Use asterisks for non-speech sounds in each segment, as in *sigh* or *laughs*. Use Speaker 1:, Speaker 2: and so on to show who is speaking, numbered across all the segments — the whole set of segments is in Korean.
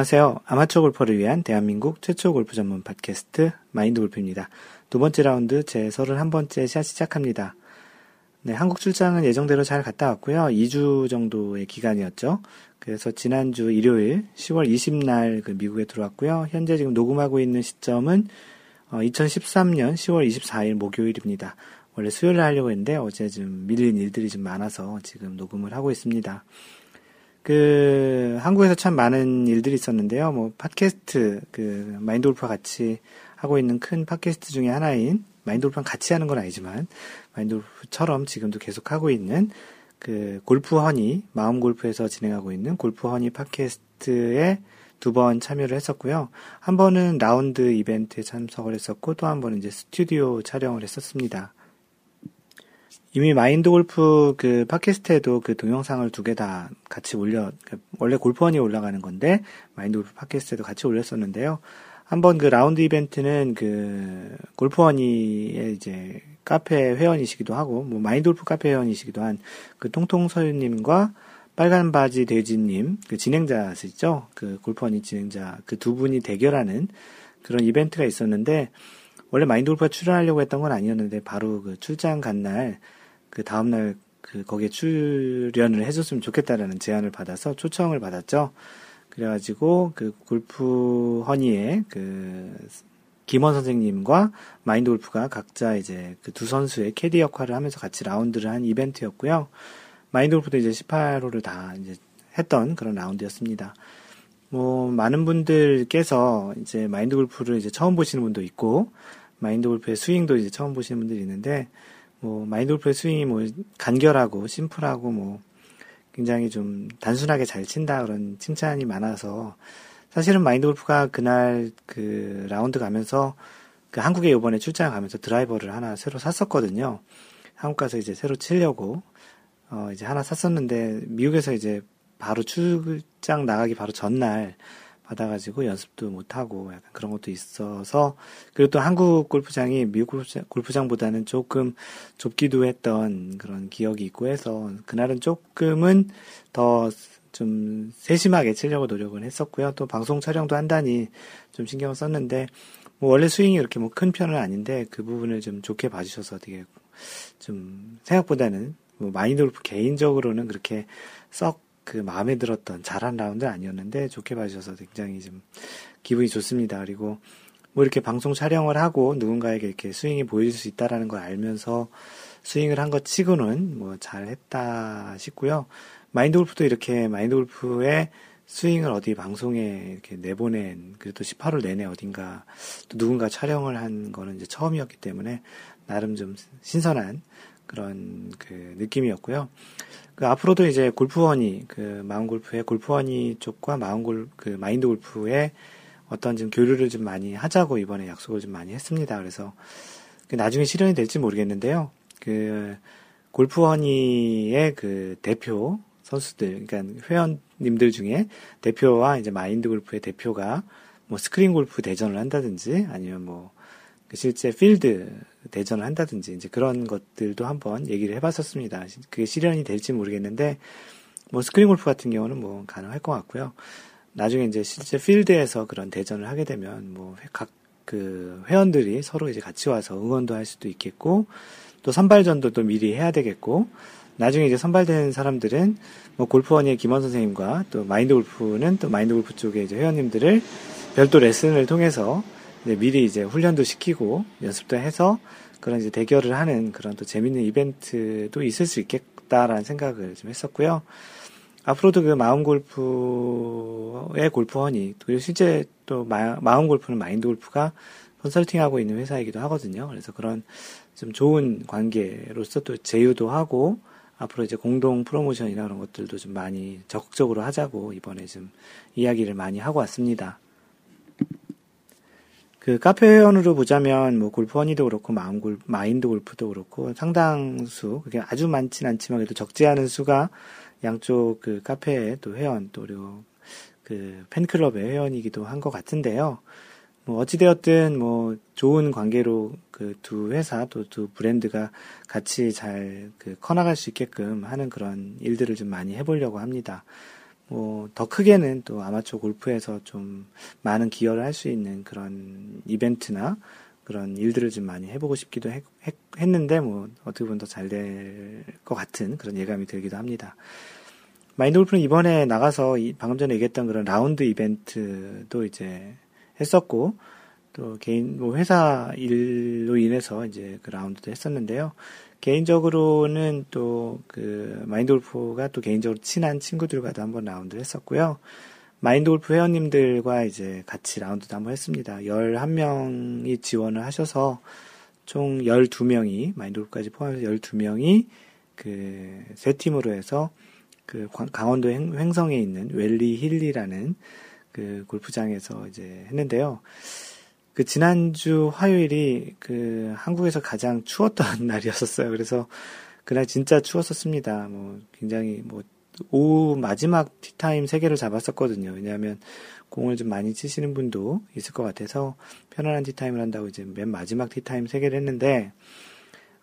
Speaker 1: 안녕하세요. 아마추어 골퍼를 위한 대한민국 최초 골프 전문 팟캐스트 마인드 골프입니다. 두 번째 라운드 제 31번째 샷 시작합니다. 네, 한국 출장은 예정대로 잘 갔다 왔고요. 2주 정도의 기간이었죠. 그래서 지난주 일요일 10월 20날 그 미국에 들어왔고요. 현재 지금 녹음하고 있는 시점은 2013년 10월 24일 목요일입니다. 원래 수요일에 하려고 했는데 어제 좀 밀린 일들이 좀 많아서 지금 녹음을 하고 있습니다. 그 한국에서 참 많은 일들이 있었는데요. 뭐 팟캐스트 그 마인드 골프와 같이 하고 있는 큰 팟캐스트 중에 하나인 마인드 골프랑 같이 하는 건 아니지만 마인드 골프처럼 지금도 계속 하고 있는 그 골프 허니 마음 골프에서 진행하고 있는 골프 허니 팟캐스트에 두 번 참여를 했었고요. 한 번은 라운드 이벤트에 참석을 했었고 또 한 번은 이제 스튜디오 촬영을 했었습니다. 이미 마인드 골프 그 팟캐스트에도 그 동영상을 두 개 다 같이 올려, 그 원래 골프원이 올라가는 건데, 마인드 골프 팟캐스트에도 같이 올렸었는데요. 한번 그 라운드 이벤트는 그 골프원이의 이제 카페 회원이시기도 하고, 뭐 마인드 골프 카페 회원이시기도 한 그 통통서유님과 빨간 바지 돼지님, 그 진행자시죠? 그 골프원이 진행자, 그 두 분이 대결하는 그런 이벤트가 있었는데, 원래 마인드 골프가 출연하려고 했던 건 아니었는데, 바로 그 출장 간 날, 그 다음날 그 거기에 출연을 해줬으면 좋겠다라는 제안을 받아서 초청을 받았죠. 그래가지고 그 골프 허니의 그 김원 선생님과 마인드 골프가 각자 이제 그 두 선수의 캐디 역할을 하면서 같이 라운드를 한 이벤트였고요. 마인드 골프도 이제 18호를 다 이제 했던 그런 라운드였습니다. 뭐 많은 분들께서 이제 마인드 골프를 이제 처음 보시는 분도 있고 마인드 골프의 스윙도 이제 처음 보시는 분들이 있는데 뭐 마인드 골프의 스윙이 뭐 간결하고 심플하고 뭐 굉장히 좀 단순하게 잘 친다 그런 칭찬이 많아서 사실은 마인드 골프가 그날 그 라운드 가면서 그 한국에 이번에 출장 가면서 드라이버를 하나 새로 샀었거든요. 한국 가서 이제 새로 치려고 어 이제 하나 샀었는데 미국에서 이제 바로 출장 나가기 바로 전날 받아가지고 연습도 못하고 약간 그런 것도 있어서 그리고 또 한국 골프장이 미국 골프장, 보다는 조금 좁기도 했던 그런 기억이 있고 해서 그날은 조금은 더 좀 세심하게 치려고 노력을 했었고요. 또 방송 촬영도 한다니 좀 신경을 썼는데 뭐 원래 스윙이 이렇게 뭐 큰 편은 아닌데 그 부분을 좀 좋게 봐주셔서 되게 좀 생각보다는 뭐 마인드 골프 개인적으로는 그렇게 썩 그 마음에 들었던 잘한 라운드 아니었는데 좋게 봐주셔서 굉장히 좀 기분이 좋습니다. 그리고 뭐 이렇게 방송 촬영을 하고 누군가에게 이렇게 스윙이 보여줄 수 있다라는 걸 알면서 스윙을 한 것 치고는 뭐 잘했다 싶고요. 마인드 골프도 이렇게 마인드 골프의 스윙을 어디 방송에 이렇게 내보낸 그래도 18홀 내내 어딘가 또 누군가 촬영을 한 거는 이제 처음이었기 때문에 나름 좀 신선한 그런 그 느낌이었고요. 그 앞으로도 이제 골프원이 그 마음 골프의 골프원이 쪽과 마음 골그 마인드 골프의 어떤 좀 교류를 좀 많이 하자고 이번에 약속을 좀 많이 했습니다. 그래서 그 나중에 실현이 될지 모르겠는데요. 그 골프원이의 그 대표 선수들, 그러니까 회원님들 중에 대표와 이제 마인드 골프의 대표가 뭐 스크린 골프 대전을 한다든지 아니면 뭐그 실제 필드 대전을 한다든지 이제 그런 것들도 한번 얘기를 해봤었습니다. 그게 실현이 될지 모르겠는데 뭐 스크린 골프 같은 경우는 뭐 가능할 것 같고요. 나중에 이제 실제 필드에서 그런 대전을 하게 되면 뭐 각 그 회원들이 서로 이제 같이 와서 응원도 할 수도 있겠고 또 선발전도 또 미리 해야 되겠고 나중에 이제 선발된 사람들은 뭐 골프원의 김원 선생님과 또 마인드 골프는 또 마인드 골프 쪽에 이제 회원님들을 별도 레슨을 통해서 이제 미리 이제 훈련도 시키고 연습도 해서 그런 이제 대결을 하는 그런 또 재밌는 이벤트도 있을 수 있겠다라는 생각을 좀 했었고요. 앞으로도 그 마음 골프의 골프원이 그리고 실제 또 마, 마음 골프는 마인드 골프가 컨설팅하고 있는 회사이기도 하거든요. 그래서 그런 좀 좋은 관계로서 또 제휴도 하고 앞으로 이제 공동 프로모션이나 그런 것들도 좀 많이 적극적으로 하자고 이번에 좀 이야기를 많이 하고 왔습니다. 그 카페 회원으로 보자면 뭐 골프원이도 그렇고 마음 골 마인드 골프도 그렇고 상당수 그게 아주 많진 않지만 그래도 적지 않은 수가 양쪽 그 카페의 또 회원 또 그리고 그 팬클럽의 회원이기도 한 것 같은데요. 뭐 어찌되었든 뭐 좋은 관계로 그 두 회사 또 두 브랜드가 같이 잘 그 커나갈 수 있게끔 하는 그런 일들을 좀 많이 해보려고 합니다. 뭐, 더 크게는 또 아마추어 골프에서 좀 많은 기여를 할 수 있는 그런 이벤트나 그런 일들을 좀 많이 해보고 싶기도 했, 했는데, 뭐, 어떻게 보면 더 잘 될 것 같은 그런 예감이 들기도 합니다. 마인드 골프는 이번에 나가서 이, 방금 전에 얘기했던 그런 라운드 이벤트도 이제 했었고, 또 개인, 뭐 회사 일로 인해서 이제 그 라운드도 했었는데요. 개인적으로는 또 그 마인드 골프가 또 개인적으로 친한 친구들과도 한번 라운드를 했었고요. 마인드 골프 회원님들과 이제 같이 라운드도 한번 했습니다. 11명이 지원을 하셔서 총 12명이, 마인드 골프까지 포함해서 12명이 그 세 팀으로 해서 그 강원도 횡성에 있는 웰리 힐리라는 그 골프장에서 이제 했는데요. 그 지난주 화요일이 그 한국에서 가장 추웠던 *laughs* 날이었었어요. 그래서 그날 진짜 추웠었습니다. 뭐 굉장히 뭐 오후 마지막 티타임 세 개를 잡았었거든요. 왜냐하면 공을 좀 많이 치시는 분도 있을 것 같아서 편안한 티타임을 한다고 이제 맨 마지막 티타임 세 개를 했는데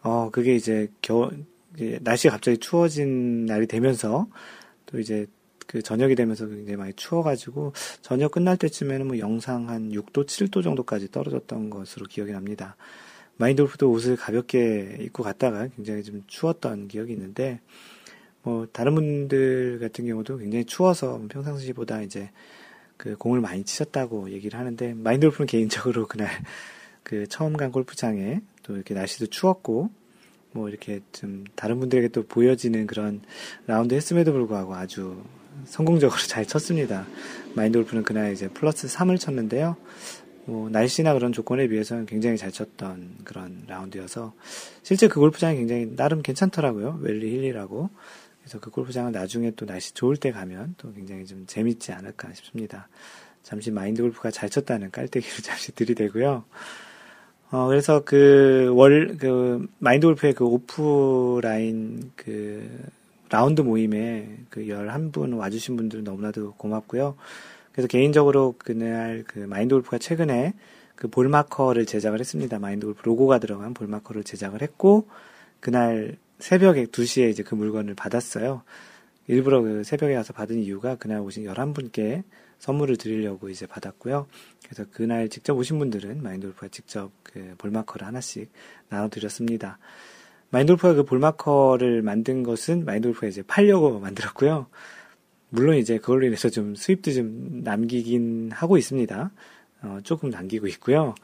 Speaker 1: 어 그게 이제 겨 이제 날씨가 갑자기 추워진 날이 되면서 또 이제 그 저녁이 되면서 굉장히 많이 추워가지고 저녁 끝날 때쯤에는 뭐 영상 한 6도, 7도 정도까지 떨어졌던 것으로 기억이 납니다. 마인드골프도 옷을 가볍게 입고 갔다가 굉장히 좀 추웠던 기억이 있는데 뭐 다른 분들 같은 경우도 굉장히 추워서 평상시보다 이제 그 공을 많이 치셨다고 얘기를 하는데 마인드골프는 개인적으로 그날 그 처음 간 골프장에 또 이렇게 날씨도 추웠고 뭐 이렇게 좀 다른 분들에게 또 보여지는 그런 라운드 했음에도 불구하고 아주 성공적으로 *laughs* 잘 쳤습니다. 마인드 골프는 그날 이제 플러스 3을 쳤는데요. 뭐 날씨나 그런 조건에 비해서는 굉장히 잘 쳤던 그런 라운드여서 실제 그 골프장이 굉장히 나름 괜찮더라고요. 웰리 힐리라고. 그래서 그 골프장은 나중에 또 날씨 좋을 때 가면 또 굉장히 좀 재밌지 않을까 싶습니다. 잠시 마인드 골프가 잘 쳤다는 깔때기를 *laughs* 잠시 들이대고요. 어, 그래서 그 월, 그 마인드 골프의 그 오프라인 그 라운드 모임에 그 11분 와주신 분들 너무나도 고맙고요. 그래서 개인적으로 그날 그 마인드 골프가 최근에 그 ball marker를 제작을 했습니다. 마인드 골프 로고가 들어간 ball marker를 제작을 했고, 그날 새벽에 2시에 이제 그 물건을 받았어요. 일부러 그 새벽에 가서 받은 이유가 그날 오신 11분께 선물을 드리려고 이제 받았고요. 그래서 그날 직접 오신 분들은 마인드 골프가 직접 그 볼마커를 하나씩 나눠드렸습니다. 마인돌프가 그 볼마커를 만든 것은 마인돌프가 이제 팔려고 만들었고요. 물론 이제 그걸로 인해서 좀 수입도 좀 남기긴 하고 있습니다. 어, 조금 남기고 있고요.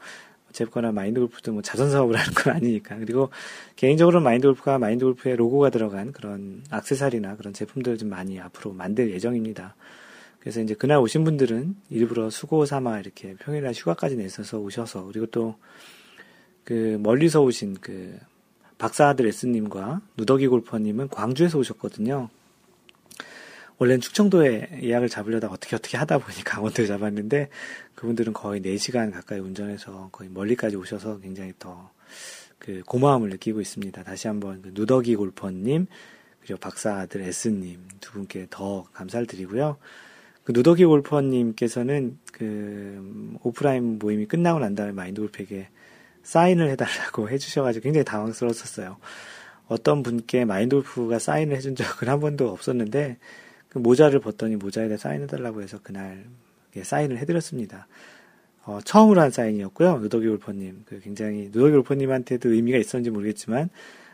Speaker 1: 어쨌거나 마인드골프도 뭐 자선 사업을 하는 건 아니니까. 그리고 개인적으로 마인드골프가 마인드골프의 로고가 들어간 그런 악세사리나 그런 제품들을 좀 많이 앞으로 만들 예정입니다. 그래서 이제 그날 오신 분들은 일부러 수고 삼아 이렇게 평일날 휴가까지 내셔서 오셔서 그리고 또 그 멀리서 오신 그 박사 아들 S님과 누더기 골퍼님은 광주에서 오셨거든요. 원래는 충청도에 예약을 잡으려다 어떻게 어떻게 하다 보니 강원도에 잡았는데 그분들은 거의 4시간 가까이 운전해서 거의 멀리까지 오셔서 굉장히 더 그 고마움을 느끼고 있습니다. 다시 한번 그 누더기 골퍼님 그리고 박사 아들 S님 두 분께 더 감사를 드리고요. 그 누더기 골퍼님께서는 그 오프라인 모임이 끝나고 난 다음에 마인드 골프에게 사인을 해달라고 *laughs* 해주셔가지고 굉장히 당황스러웠었어요. 어떤 분께 마인돌프가 사인을 해준 적은 한 번도 없었는데 그 모자를 벗더니 모자에다 사인해달라고 해서 그날 사인을 해드렸습니다. 어, 처음으로 한 사인이었고요. 누더기 골퍼님. 그 굉장히, 누더기 골퍼님한테도 의미가 있었는지 모르겠지만,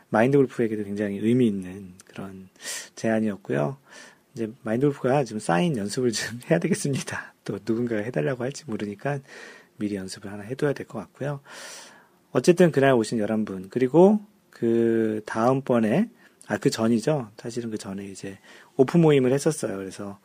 Speaker 1: 마인드 골프에게도 굉장히 의미 있는 그런 제안이었고요. 이제 마인드 골프가 지금 사인 연습을 좀 *laughs* 해야 되겠습니다. 또 누군가가 해달라고 할지 모르니까 미리 연습을 하나 해둬야 될 것 같고요. 어쨌든 그날 오신 11분. 그리고 그 다음번에, 아, 그 전이죠. 사실은 그 전에 이제 오픈 모임을 했었어요. 그래서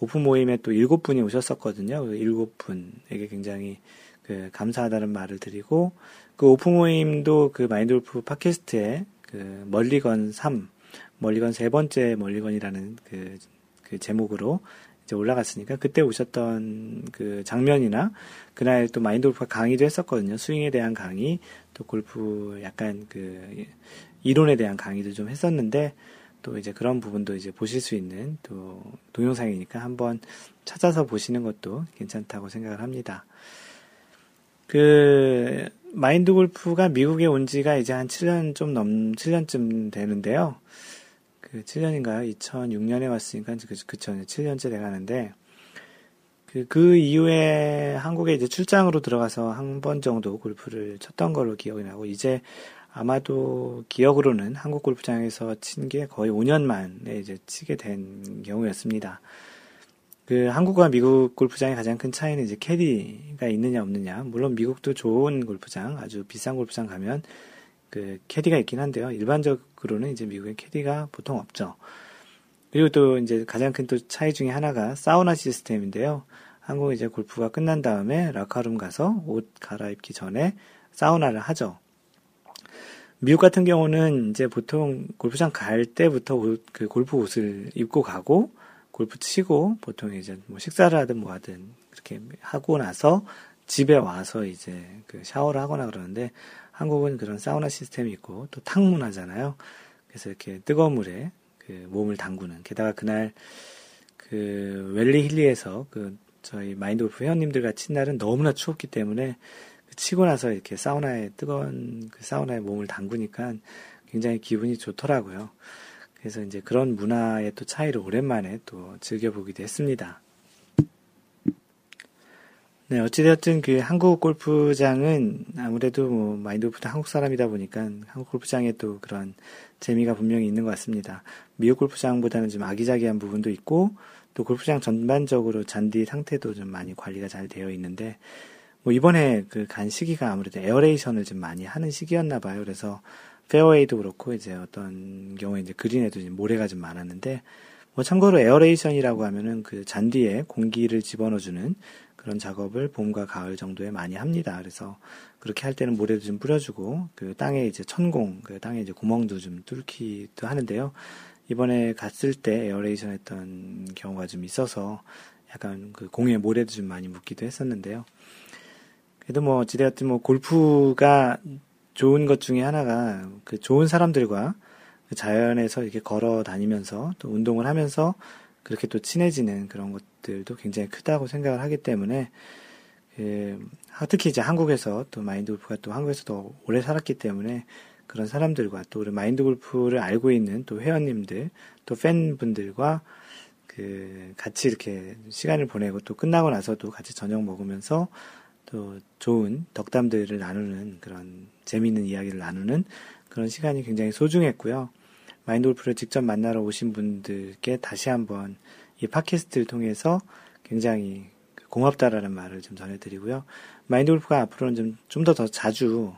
Speaker 1: 오픈 모임에 또 7분이 오셨었거든요. 그 7분에게 굉장히 그 감사하다는 말을 드리고 그 오픈 모임도 그 마인드 골프 팟캐스트에 그 멀리건 3, 멀리건 세 번째 멀리건이라는 그, 그 제목으로 이제 올라갔으니까 그때 오셨던 그 장면이나 그날 또 마인드 골프 강의도 했었거든요. 스윙에 대한 강의, 또 골프 약간 그 이론에 대한 강의도 좀 했었는데 또 이제 그런 부분도 이제 보실 수 있는 또 동영상이니까 한번 찾아서 보시는 것도 괜찮다고 생각을 합니다. 그 마인드 골프가 미국에 온 지가 이제 한 7년 좀 넘, 7년쯤 되는데요. 그 7년인가요? 2006년에 왔으니까 그, 그쵸. 7년째 돼가는데, 그, 그 이후에 한국에 이제 출장으로 들어가서 한 번 정도 골프를 쳤던 걸로 기억이 나고, 이제 아마도 기억으로는 한국 골프장에서 친 게 거의 5년 만에 이제 치게 된 경우였습니다. 그 한국과 미국 골프장의 가장 큰 차이는 이제 캐디가 있느냐 없느냐. 물론 미국도 좋은 골프장, 아주 비싼 골프장 가면 그 캐디가 있긴 한데요. 일반적으로는 이제 미국에 캐디가 보통 없죠. 그리고 또 이제 가장 큰 또 차이 중에 하나가 사우나 시스템인데요. 한국 이제 골프가 끝난 다음에 라카룸 가서 옷 갈아입기 전에 사우나를 하죠. 미국 같은 경우는 이제 보통 골프장 갈 때부터 옷, 그 골프 옷을 입고 가고 골프 치고 보통 이제 뭐 식사를 하든 뭐 하든 그렇게 하고 나서 집에 와서 이제 그 샤워를 하거나 그러는데 한국은 그런 사우나 시스템이 있고 또 탕문화잖아요. 그래서 이렇게 뜨거운 물에 그 몸을 담그는 게다가 그날 그 웰리 힐리에서 그 저희 마인드 골프 회원님들 같이 날은 너무나 추웠기 때문에 그 치고 나서 이렇게 사우나에 뜨거운 그 사우나에 몸을 담그니까 굉장히 기분이 좋더라고요. 그래서 이제 그런 문화의 또 차이를 오랜만에 또 즐겨보기도 했습니다. 네, 어찌되었든 그 한국 골프장은 아무래도 뭐 마인드 골프도 한국 사람이다 보니까 한국 골프장에 또 그런 재미가 분명히 있는 것 같습니다. 미국 골프장보다는 좀 아기자기한 부분도 있고 또 골프장 전반적으로 잔디 상태도 좀 많이 관리가 잘 되어 있는데 뭐 이번에 그 간 시기가 아무래도 에어레이션을 좀 많이 하는 시기였나 봐요. 그래서 페어웨이도 그렇고 이제 어떤 경우에 이제 그린에도 이제 모래가 좀 많았는데 뭐 참고로 에어레이션이라고 하면은 그 잔디에 공기를 집어넣어주는 그런 작업을 봄과 가을 정도에 많이 합니다. 그래서 그렇게 할 때는 모래도 좀 뿌려주고 그 땅에 이제 천공, 그 땅에 이제 구멍도 좀 뚫기도 하는데요. 이번에 갔을 때 에어레이션 했던 경우가 좀 있어서 약간 그 공에 모래도 좀 많이 묻기도 했었는데요. 그래도 뭐 어찌되었든 뭐 골프가 좋은 것 중에 하나가 그 좋은 사람들과 그 자연에서 이렇게 걸어 다니면서 또 운동을 하면서 그렇게 또 친해지는 그런 것 들도 굉장히 크다고 생각을 하기 때문에 그 특히 이제 한국에서 또 마인드 골프가 또 한국에서 더 오래 살았기 때문에 그런 사람들과 또 우리 마인드 골프를 알고 있는 또 회원님들 또 팬분들과 그 같이 이렇게 시간을 보내고 또 끝나고 나서도 같이 저녁 먹으면서 또 좋은 덕담들을 나누는 그런 재미있는 이야기를 나누는 그런 시간이 굉장히 소중했고요. 마인드 골프를 직접 만나러 오신 분들께 다시 한번 이 팟캐스트를 통해서 굉장히 고맙다라는 말을 좀 전해드리고요. 마인드 골프가 앞으로는 좀, 좀더 더 자주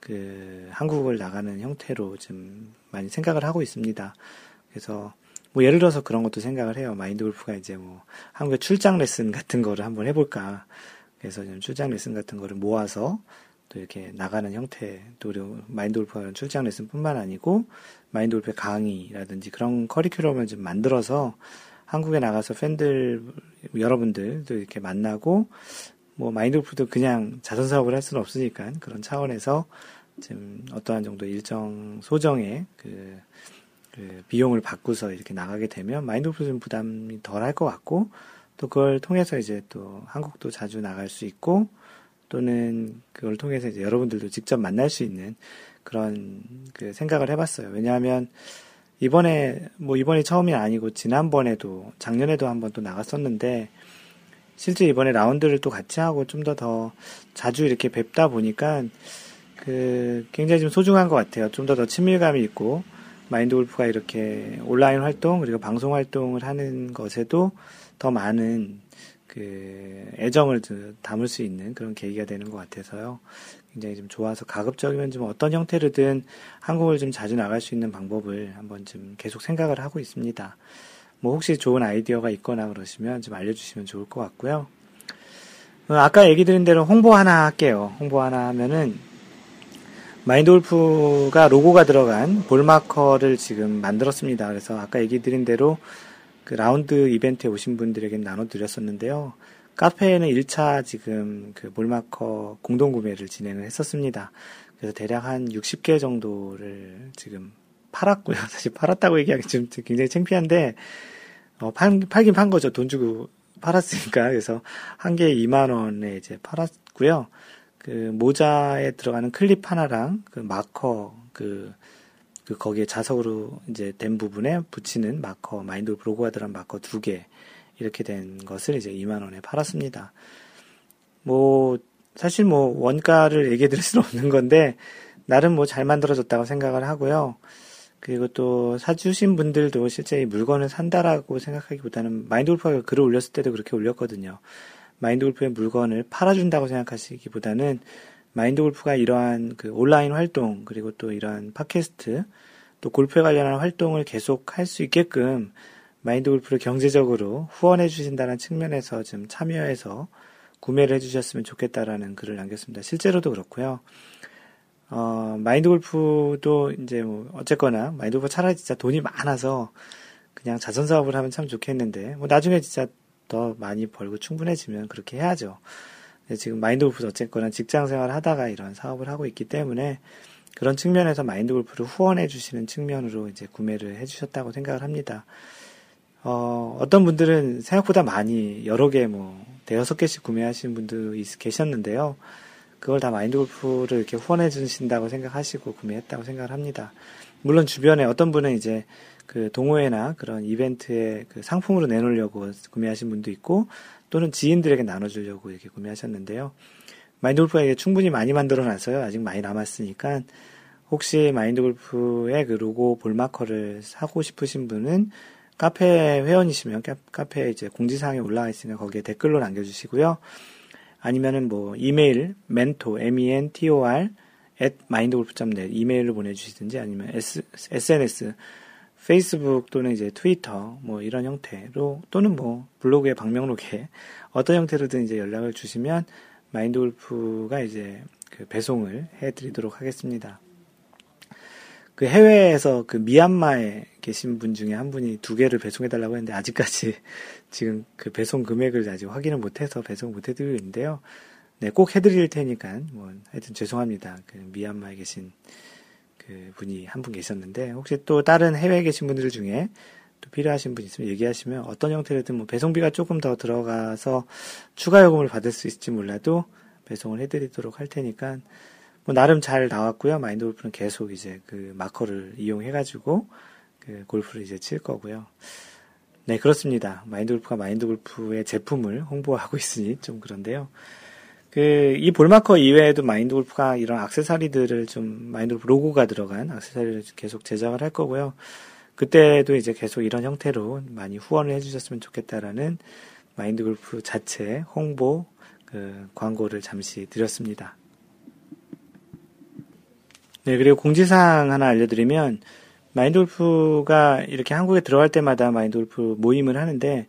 Speaker 1: 그 한국을 나가는 형태로 좀 많이 생각을 하고 있습니다. 그래서 뭐 예를 들어서 그런 것도 생각을 해요. 마인드 골프가 이제 뭐 한국에 출장 레슨 같은 거를 한번 해볼까. 그래서 좀 출장 레슨 같은 거를 모아서 또 이렇게 나가는 형태, 또 우리 마인드 골프가 출장 레슨뿐만 아니고 마인드 골프의 강의라든지 그런 커리큘럼을 좀 만들어서 한국에 나가서 팬들 여러분들도 이렇게 만나고 뭐 마인드 골프도 그냥 자선 사업을 할 수는 없으니까 그런 차원에서 좀 어떠한 정도 일정 소정의 그, 그 비용을 받고서 이렇게 나가게 되면 마인드 골프 좀 부담이 덜 할 것 같고 또 그걸 통해서 이제 또 한국도 자주 나갈 수 있고 또는 그걸 통해서 이제 여러분들도 직접 만날 수 있는 그런 그 생각을 해봤어요. 왜냐하면 이번에 뭐 이번이 처음이 아니고 지난번에도 작년에도 한번 또 나갔었는데 실제 이번에 라운드를 또 같이 하고 좀 더더 더 자주 이렇게 뵙다 보니까 그 굉장히 좀 소중한 것 같아요. 좀 더더 더 친밀감이 있고 마인드 골프가 이렇게 온라인 활동 그리고 방송 활동을 하는 것에도 더 많은 그 애정을 담을 수 있는 그런 계기가 되는 것 같아서요. 굉장히 좀 좋아서 가급적이면 좀 어떤 형태로든 한국을 좀 자주 나갈 수 있는 방법을 한번 좀 계속 생각을 하고 있습니다. 뭐 혹시 좋은 아이디어가 있거나 그러시면 좀 알려주시면 좋을 것 같고요. 어, 아까 얘기 드린 대로 홍보 하나 할게요. 홍보 하나 하면은 마인드골프가 로고가 들어간 볼마커를 지금 만들었습니다. 그래서 아까 얘기 드린 대로 그 라운드 이벤트에 오신 분들에게 나눠드렸었는데요. 카페에는 1차 지금 그 몰마커 공동 구매를 진행을 했었습니다. 그래서 대략 한 60개 정도를 지금 팔았고요. *laughs* 사실 팔았다고 얘기하기 좀 굉장히 창피한데, 어, 팔, 팔긴 판 거죠. 돈 주고 팔았으니까. 그래서 한 개에 2만 원에 이제 팔았고요. 그 모자에 들어가는 클립 하나랑 그 마커 그 그 거기에 자석으로 이제 된 부분에 붙이는 마커, 마인드 들어간 마커 두 개, 이렇게 된 것을 이제 2만 원에 팔았습니다. 뭐, 사실 뭐, 원가를 얘기해 드릴 수는 없는 건데, 나름 뭐 잘 만들어졌다고 생각을 하고요. 그리고 또 사주신 분들도 실제 이 물건을 산다라고 생각하기보다는 마인드 골프가 글을 올렸을 때도 그렇게 올렸거든요. 마인드 골프의 물건을 팔아준다고 생각하시기보다는 마인드 골프가 이러한 그 온라인 활동 그리고 또 이러한 팟캐스트 또 골프에 관련한 활동을 계속 할 수 있게끔 마인드 골프를 경제적으로 후원해 주신다는 측면에서 좀 참여해서 구매를 해 주셨으면 좋겠다라는 글을 남겼습니다. 실제로도 그렇고요. 어, 마인드 골프도 이제 뭐 어쨌거나 마인드 골프 차라리 진짜 돈이 많아서 그냥 자선 사업을 하면 참 좋겠는데 뭐 나중에 진짜 더 많이 벌고 충분해지면 그렇게 해야죠. 지금 마인드 골프도 어쨌거나 직장 생활 하다가 이런 사업을 하고 있기 때문에 그런 측면에서 마인드 골프를 후원해 주시는 측면으로 이제 구매를 해 주셨다고 생각을 합니다. 어, 어떤 분들은 생각보다 많이 여러 개 뭐 대여섯 개씩 구매하시는 분도 계셨는데요. 그걸 다 마인드 골프를 이렇게 후원해 주신다고 생각하시고 구매했다고 생각을 합니다. 물론 주변에 어떤 분은 이제 그 동호회나 그런 이벤트에 그 상품으로 내놓으려고 구매하신 분도 있고 또는 지인들에게 나눠주려고 이렇게 구매하셨는데요. 마인드 골프가 이게 충분히 많이 만들어 놨어요. 아직 많이 남았으니까 혹시 마인드 골프의 그 로고 볼마커를 사고 싶으신 분은 카페 회원이시면 카페에 이제 공지사항에 올라와 있으니까 거기에 댓글로 남겨주시고요. 아니면은 뭐 이메일 mentor m e n t o r at mindgolf.net 이메일로 보내주시든지 아니면 S, SNS 페이스북 또는 이제 트위터 뭐 이런 형태로 또는 뭐 블로그의 방명록에 *laughs* 어떤 형태로든 이제 연락을 주시면 마인드 골프가 이제 그 배송을 해드리도록 하겠습니다. 그 해외에서 그 미얀마에 계신 분 중에 한 분이 두 개를 배송해달라고 했는데 아직까지 *laughs* 지금 그 배송 금액을 아직 확인을 못해서 배송 못해드리고 있는데요. 네, 꼭 해드릴 테니까 뭐 하여튼 죄송합니다. 그 미얀마에 계신 그 분이 한 분 계셨는데 혹시 또 다른 해외에 계신 분들 중에 또 필요하신 분 있으면 얘기하시면 어떤 형태로든 뭐 배송비가 조금 더 들어가서 추가 요금을 받을 수 있을지 몰라도 배송을 해드리도록 할 테니까 뭐 나름 잘 나왔고요. 마인드 골프는 계속 이제 그 마커를 이용해가지고 그 골프를 이제 칠 거고요. 네, 그렇습니다. 마인드 골프가 마인드 골프의 제품을 홍보하고 있으니 좀 그런데요. 그, 이 ball marker 이외에도 마인드 골프가 이런 악세사리들을 좀, 마인드 골프 로고가 들어간 악세사리를 계속 제작을 할 거고요. 그때도 이제 계속 이런 형태로 많이 후원을 해주셨으면 좋겠다라는 마인드 골프 자체 홍보, 그, 광고를 잠시 드렸습니다. 네, 그리고 공지사항 하나 알려드리면, 마인드 골프가 이렇게 한국에 들어갈 때마다 마인드 골프 모임을 하는데,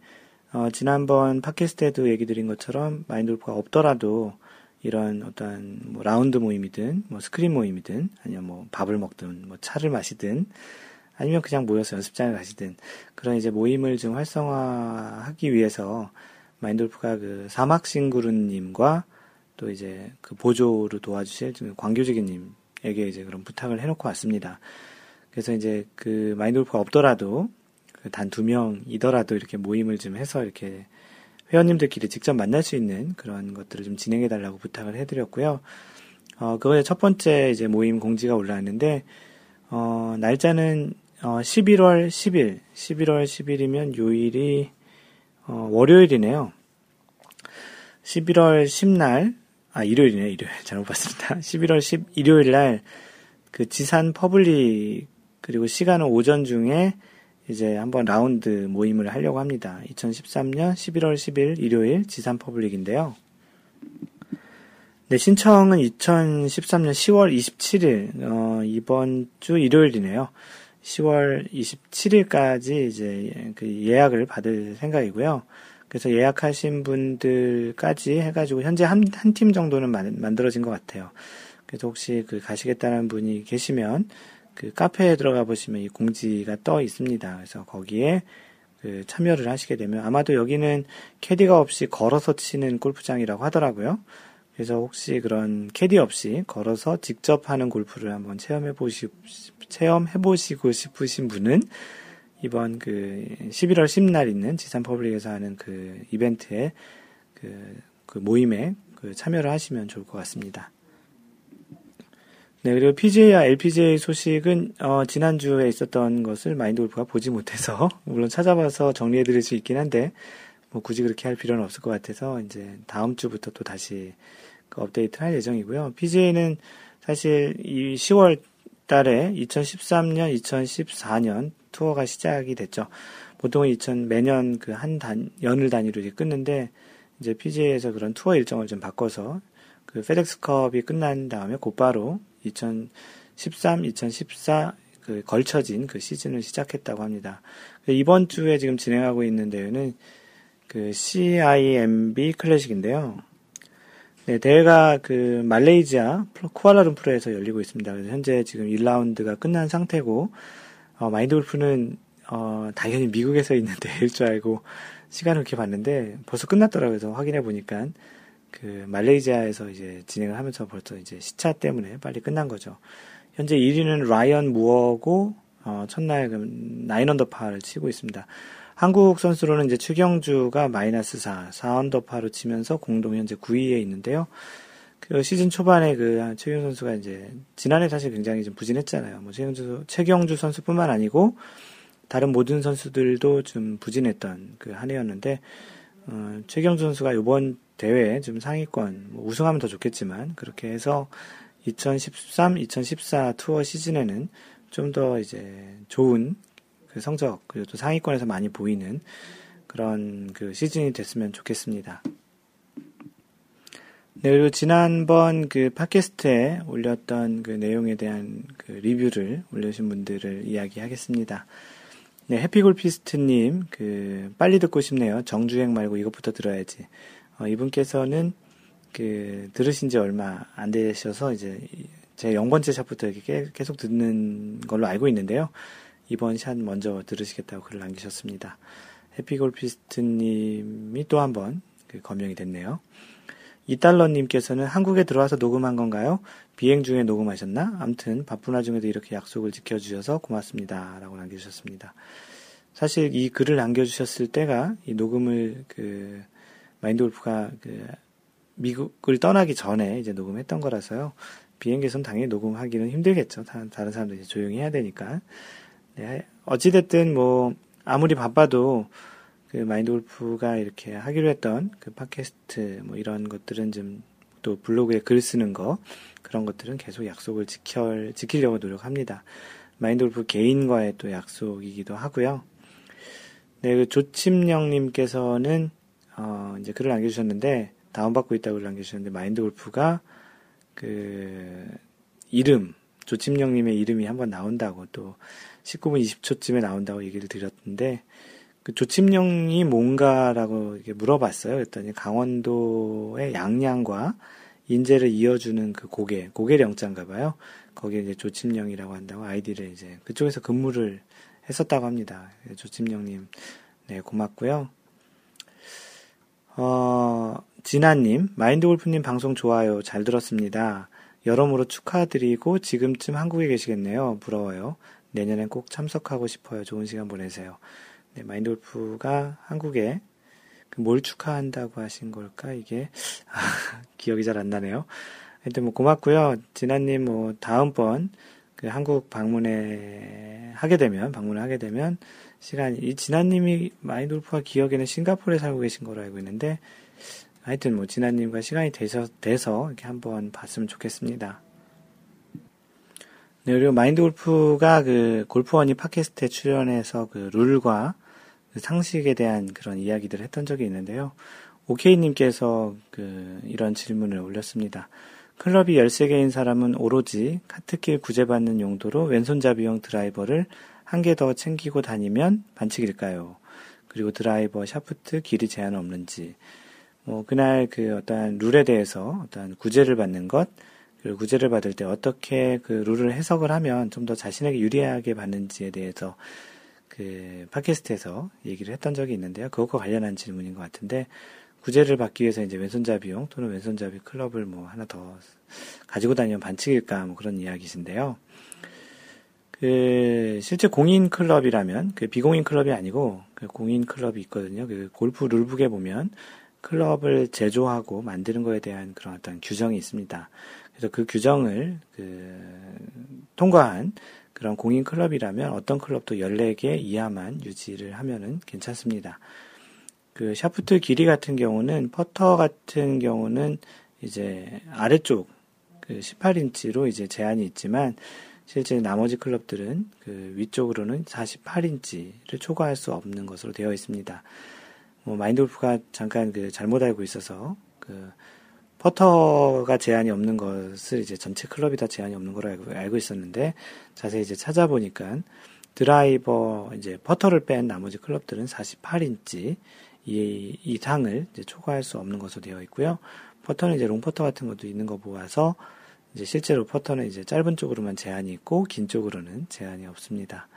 Speaker 1: 어, 지난번 팟캐스트에도 얘기 드린 것처럼 마인드 골프가 없더라도 이런 어떤 뭐 라운드 모임이든, 뭐 스크린 모임이든, 아니면 뭐 밥을 먹든, 뭐 차를 마시든, 아니면 그냥 모여서 연습장에 가시든, 그런 이제 모임을 좀 활성화하기 위해서 마인드 골프가 그 사막싱구루님과 또 이제 그 보조로 도와주실 광교지기님 에게 이제 그런 부탁을 해놓고 왔습니다. 그래서 이제 그 마인드 골프가 없더라도 그 단 두 명이더라도 이렇게 모임을 좀 해서 이렇게 회원님들끼리 직접 만날 수 있는 그런 것들을 좀 진행해 달라고 부탁을 해드렸고요. 어, 그거의 첫 번째 이제 모임 공지가 올라왔는데, 어, 날짜는 어, 11월 10일, 11월 10일이면 요일이 어, 월요일이네요. 11월 10날 아, 일요일이네, 일요일. *laughs* 잘못 봤습니다. 11월 10, 일요일 날, 그 지산 퍼블릭, 그리고 시간은 오전 중에 이제 한번 라운드 모임을 하려고 합니다. 2013년 11월 10일 일요일 지산 퍼블릭인데요. 네, 신청은 2013년 10월 27일, 어, 이번 주 일요일이네요. 10월 27일까지 이제 그 예약을 받을 생각이고요. 그래서 예약하신 분들까지 해가지고 현재 한, 한 팀 정도는 만, 만들어진 것 같아요. 그래서 혹시 그 가시겠다는 분이 계시면 그 카페에 들어가 보시면 이 공지가 떠 있습니다. 그래서 거기에 그 참여를 하시게 되면 아마도 여기는 캐디가 없이 걸어서 치는 골프장이라고 하더라고요. 그래서 혹시 그런 캐디 없이 걸어서 직접 하는 골프를 한번 체험해 보시 체험해 보시고 싶으신 분은 이번 그 11월 10날 있는 지산 퍼블릭에서 하는 그 이벤트에 그, 그 모임에 그 참여를 하시면 좋을 것 같습니다. 네, 그리고 PGA와 LPGA 소식은, 어, 지난주에 있었던 것을 마인드 골프가 보지 못해서, *laughs* 물론 찾아봐서 정리해 드릴 수 있긴 한데, 뭐 굳이 그렇게 할 필요는 없을 것 같아서, 이제 다음 주부터 또 다시 그 업데이트 할 예정이고요. PGA는 사실 이 10월 달에 2013년, 2014년 투어가 시작이 됐죠. 보통은 2000, 매년 그 한 단, 연을 단위로 이제 끊는데, 이제 PGA에서 그런 투어 일정을 좀 바꿔서, 그 페덱스컵이 끝난 다음에 곧바로 2013, 2014 그 걸쳐진 그 시즌을 시작했다고 합니다. 이번 주에 지금 진행하고 있는 대회는 그 CIMB 클래식인데요. 네, 대회가 그 말레이시아 쿠알라룸푸르에서 열리고 있습니다. 그래서 현재 지금 1라운드가 끝난 상태고 어, 마인드 골프는 어, 당연히 미국에서 있는 *laughs* 대회일 줄 알고 시간을 이렇게 봤는데 벌써 끝났더라고요. 그래서 확인해 보니까 그 말레이시아에서 이제 진행을 하면서 벌써 이제 시차 때문에 빨리 끝난 거죠. 현재 1위는 라이언 무어고 어, 첫날 그 나인 언더파를 치고 있습니다. 한국 선수로는 이제 추경주가 마이너스 4, 4언더파로 치면서 공동 현재 9위에 있는데요. 그 시즌 초반에 그 최경 선수가 이제 지난해 사실 굉장히 좀 부진했잖아요. 뭐 최경주 최경주 선수뿐만 아니고 다른 모든 선수들도 좀 부진했던 그 한 해였는데 어, 최경주 선수가 이번 대회 좀 상위권 뭐 우승하면 더 좋겠지만 그렇게 해서 2013, 2014 투어 시즌에는 좀 더 이제 좋은 그 성적 그리고 또 상위권에서 많이 보이는 그런 그 시즌이 됐으면 좋겠습니다. 네, 그리고 지난번 그 팟캐스트에 올렸던 그 내용에 대한 그 리뷰를 올려주신 분들을 이야기하겠습니다. 네, 해피골피스트님, 그, 빨리 듣고 싶네요. 정주행 말고 이것부터 들어야지. 어, 이분께서는 그 들으신 지 얼마 안 되셔서 이제 제 0번째 샷부터 이렇게 계속 듣는 걸로 알고 있는데요. 이번 샷 먼저 들으시겠다고 글을 남기셨습니다. 해피골피스트님이 또 한번 그 검명이 됐네요. 이달러님께서는 한국에 들어와서 녹음한 건가요? 비행 중에 녹음하셨나? 암튼 바쁜 와중에도 이렇게 약속을 지켜주셔서 고맙습니다. 라고 남겨주셨습니다. 사실 이 글을 남겨주셨을 때가 이 녹음을 그 마인드 골프가 그 미국을 떠나기 전에 이제 녹음했던 거라서요. 비행기에서는 당연히 녹음하기는 힘들겠죠. 다 른 사람들이 조용히 해야 되니까. 네, 어찌됐든 뭐, 아무리 바빠도 그 마인드 골프가 이렇게 하기로 했던 그 팟캐스트 뭐 이런 것들은 좀 또 블로그에 글 쓰는 거 그런 것들은 계속 약속을 지켜, 지키려고 노력합니다. 마인드 골프 개인과의 또 약속이기도 하고요. 네, 그 조침령님께서는 어, 이제 글을 남겨주셨는데, 다운받고 있다고 글을 남겨주셨는데, 마인드 골프가, 그, 이름, 조침령님의 이름이 한번 나온다고, 또, 19분 20초쯤에 나온다고 얘기를 드렸는데, 그 조침령이 뭔가라고 물어봤어요. 그랬더니 강원도의 양양과 인제를 이어주는 그 고개, 고개령자인가 봐요. 거기에 이제 조침령이라고 한다고 아이디를 이제 그쪽에서 근무를 했었다고 합니다. 조침령님, 네, 고맙고요. 어, 진아님, 마인드 골프님 방송 좋아요. 잘 들었습니다. 여러모로 축하드리고 지금쯤 한국에 계시겠네요. 부러워요. 내년엔 꼭 참석하고 싶어요. 좋은 시간 보내세요. 네, 마인드 골프가 한국에 그뭘 축하한다고 하신 걸까? 이게 아, *laughs* 기억이 잘 안 나네요. 하여튼 뭐 고맙고요. 진아님 뭐 다음번 그 한국 방문에 하게 되면 방문을 하게 되면 시간, 이 진아님이 마인돌프가 기억에는 싱가포르에 살고 계신 걸로 알고 있는데, 하여튼 뭐 진아님과 시간이 돼서, 돼서 이렇게 한번 봤으면 좋겠습니다. 네, 그리고 마인드 골프가 그 골프원이 팟캐스트에 출연해서 그 룰과 그 상식에 대한 그런 이야기들을 했던 적이 있는데요. 오케이님께서 그 이런 질문을 올렸습니다. 클럽이 13개인 사람은 오로지 카트길 구제받는 용도로 왼손잡이용 드라이버를 한 개 더 챙기고 다니면 반칙일까요? 그리고 드라이버 샤프트 길이 제한 없는지, 뭐, 그날 그 어떠한 룰에 대해서 어떠한 구제를 받는 것, 그리고 구제를 받을 때 어떻게 그 룰을 해석을 하면 좀 더 자신에게 유리하게 받는지에 대해서 그 팟캐스트에서 얘기를 했던 적이 있는데요. 그것과 관련한 질문인 것 같은데, 구제를 받기 위해서 이제 왼손잡이용 또는 왼손잡이 클럽을 뭐 하나 더 가지고 다니면 반칙일까 뭐 그런 이야기신데요. 그 실제 공인 클럽이라면 그 비공인 클럽이 아니고 그 공인 클럽이 있거든요. 그 골프 rule book에 보면 클럽을 제조하고 만드는 거에 대한 그런 어떤 규정이 있습니다. 그래서 그 규정을 그 통과한 그런 공인 클럽이라면 어떤 클럽도 14개 이하만 유지를 하면은 괜찮습니다. 그 샤프트 길이 같은 경우는 퍼터 같은 경우는 이제 아래쪽 그 18인치로 이제 제한이 있지만 실제 나머지 클럽들은 그 위쪽으로는 48인치를 초과할 수 없는 것으로 되어 있습니다. 뭐 마인드 골프가 잠깐 그 잘못 알고 있어서 그 퍼터가 제한이 없는 것을 이제 전체 클럽이 다 제한이 없는 걸로 알고, 알고 있었는데 자세히 이제 찾아보니까 드라이버 이제 퍼터를 뺀 나머지 클럽들은 48인치 이상을 이제 초과할 수 없는 것으로 되어 있고요. 퍼터는 이제 롱퍼터 같은 것도 있는 거 보아서 이제 실제로 퍼터는 이제 짧은 쪽으로만 제한이 있고 긴 쪽으로는 제한이 없습니다.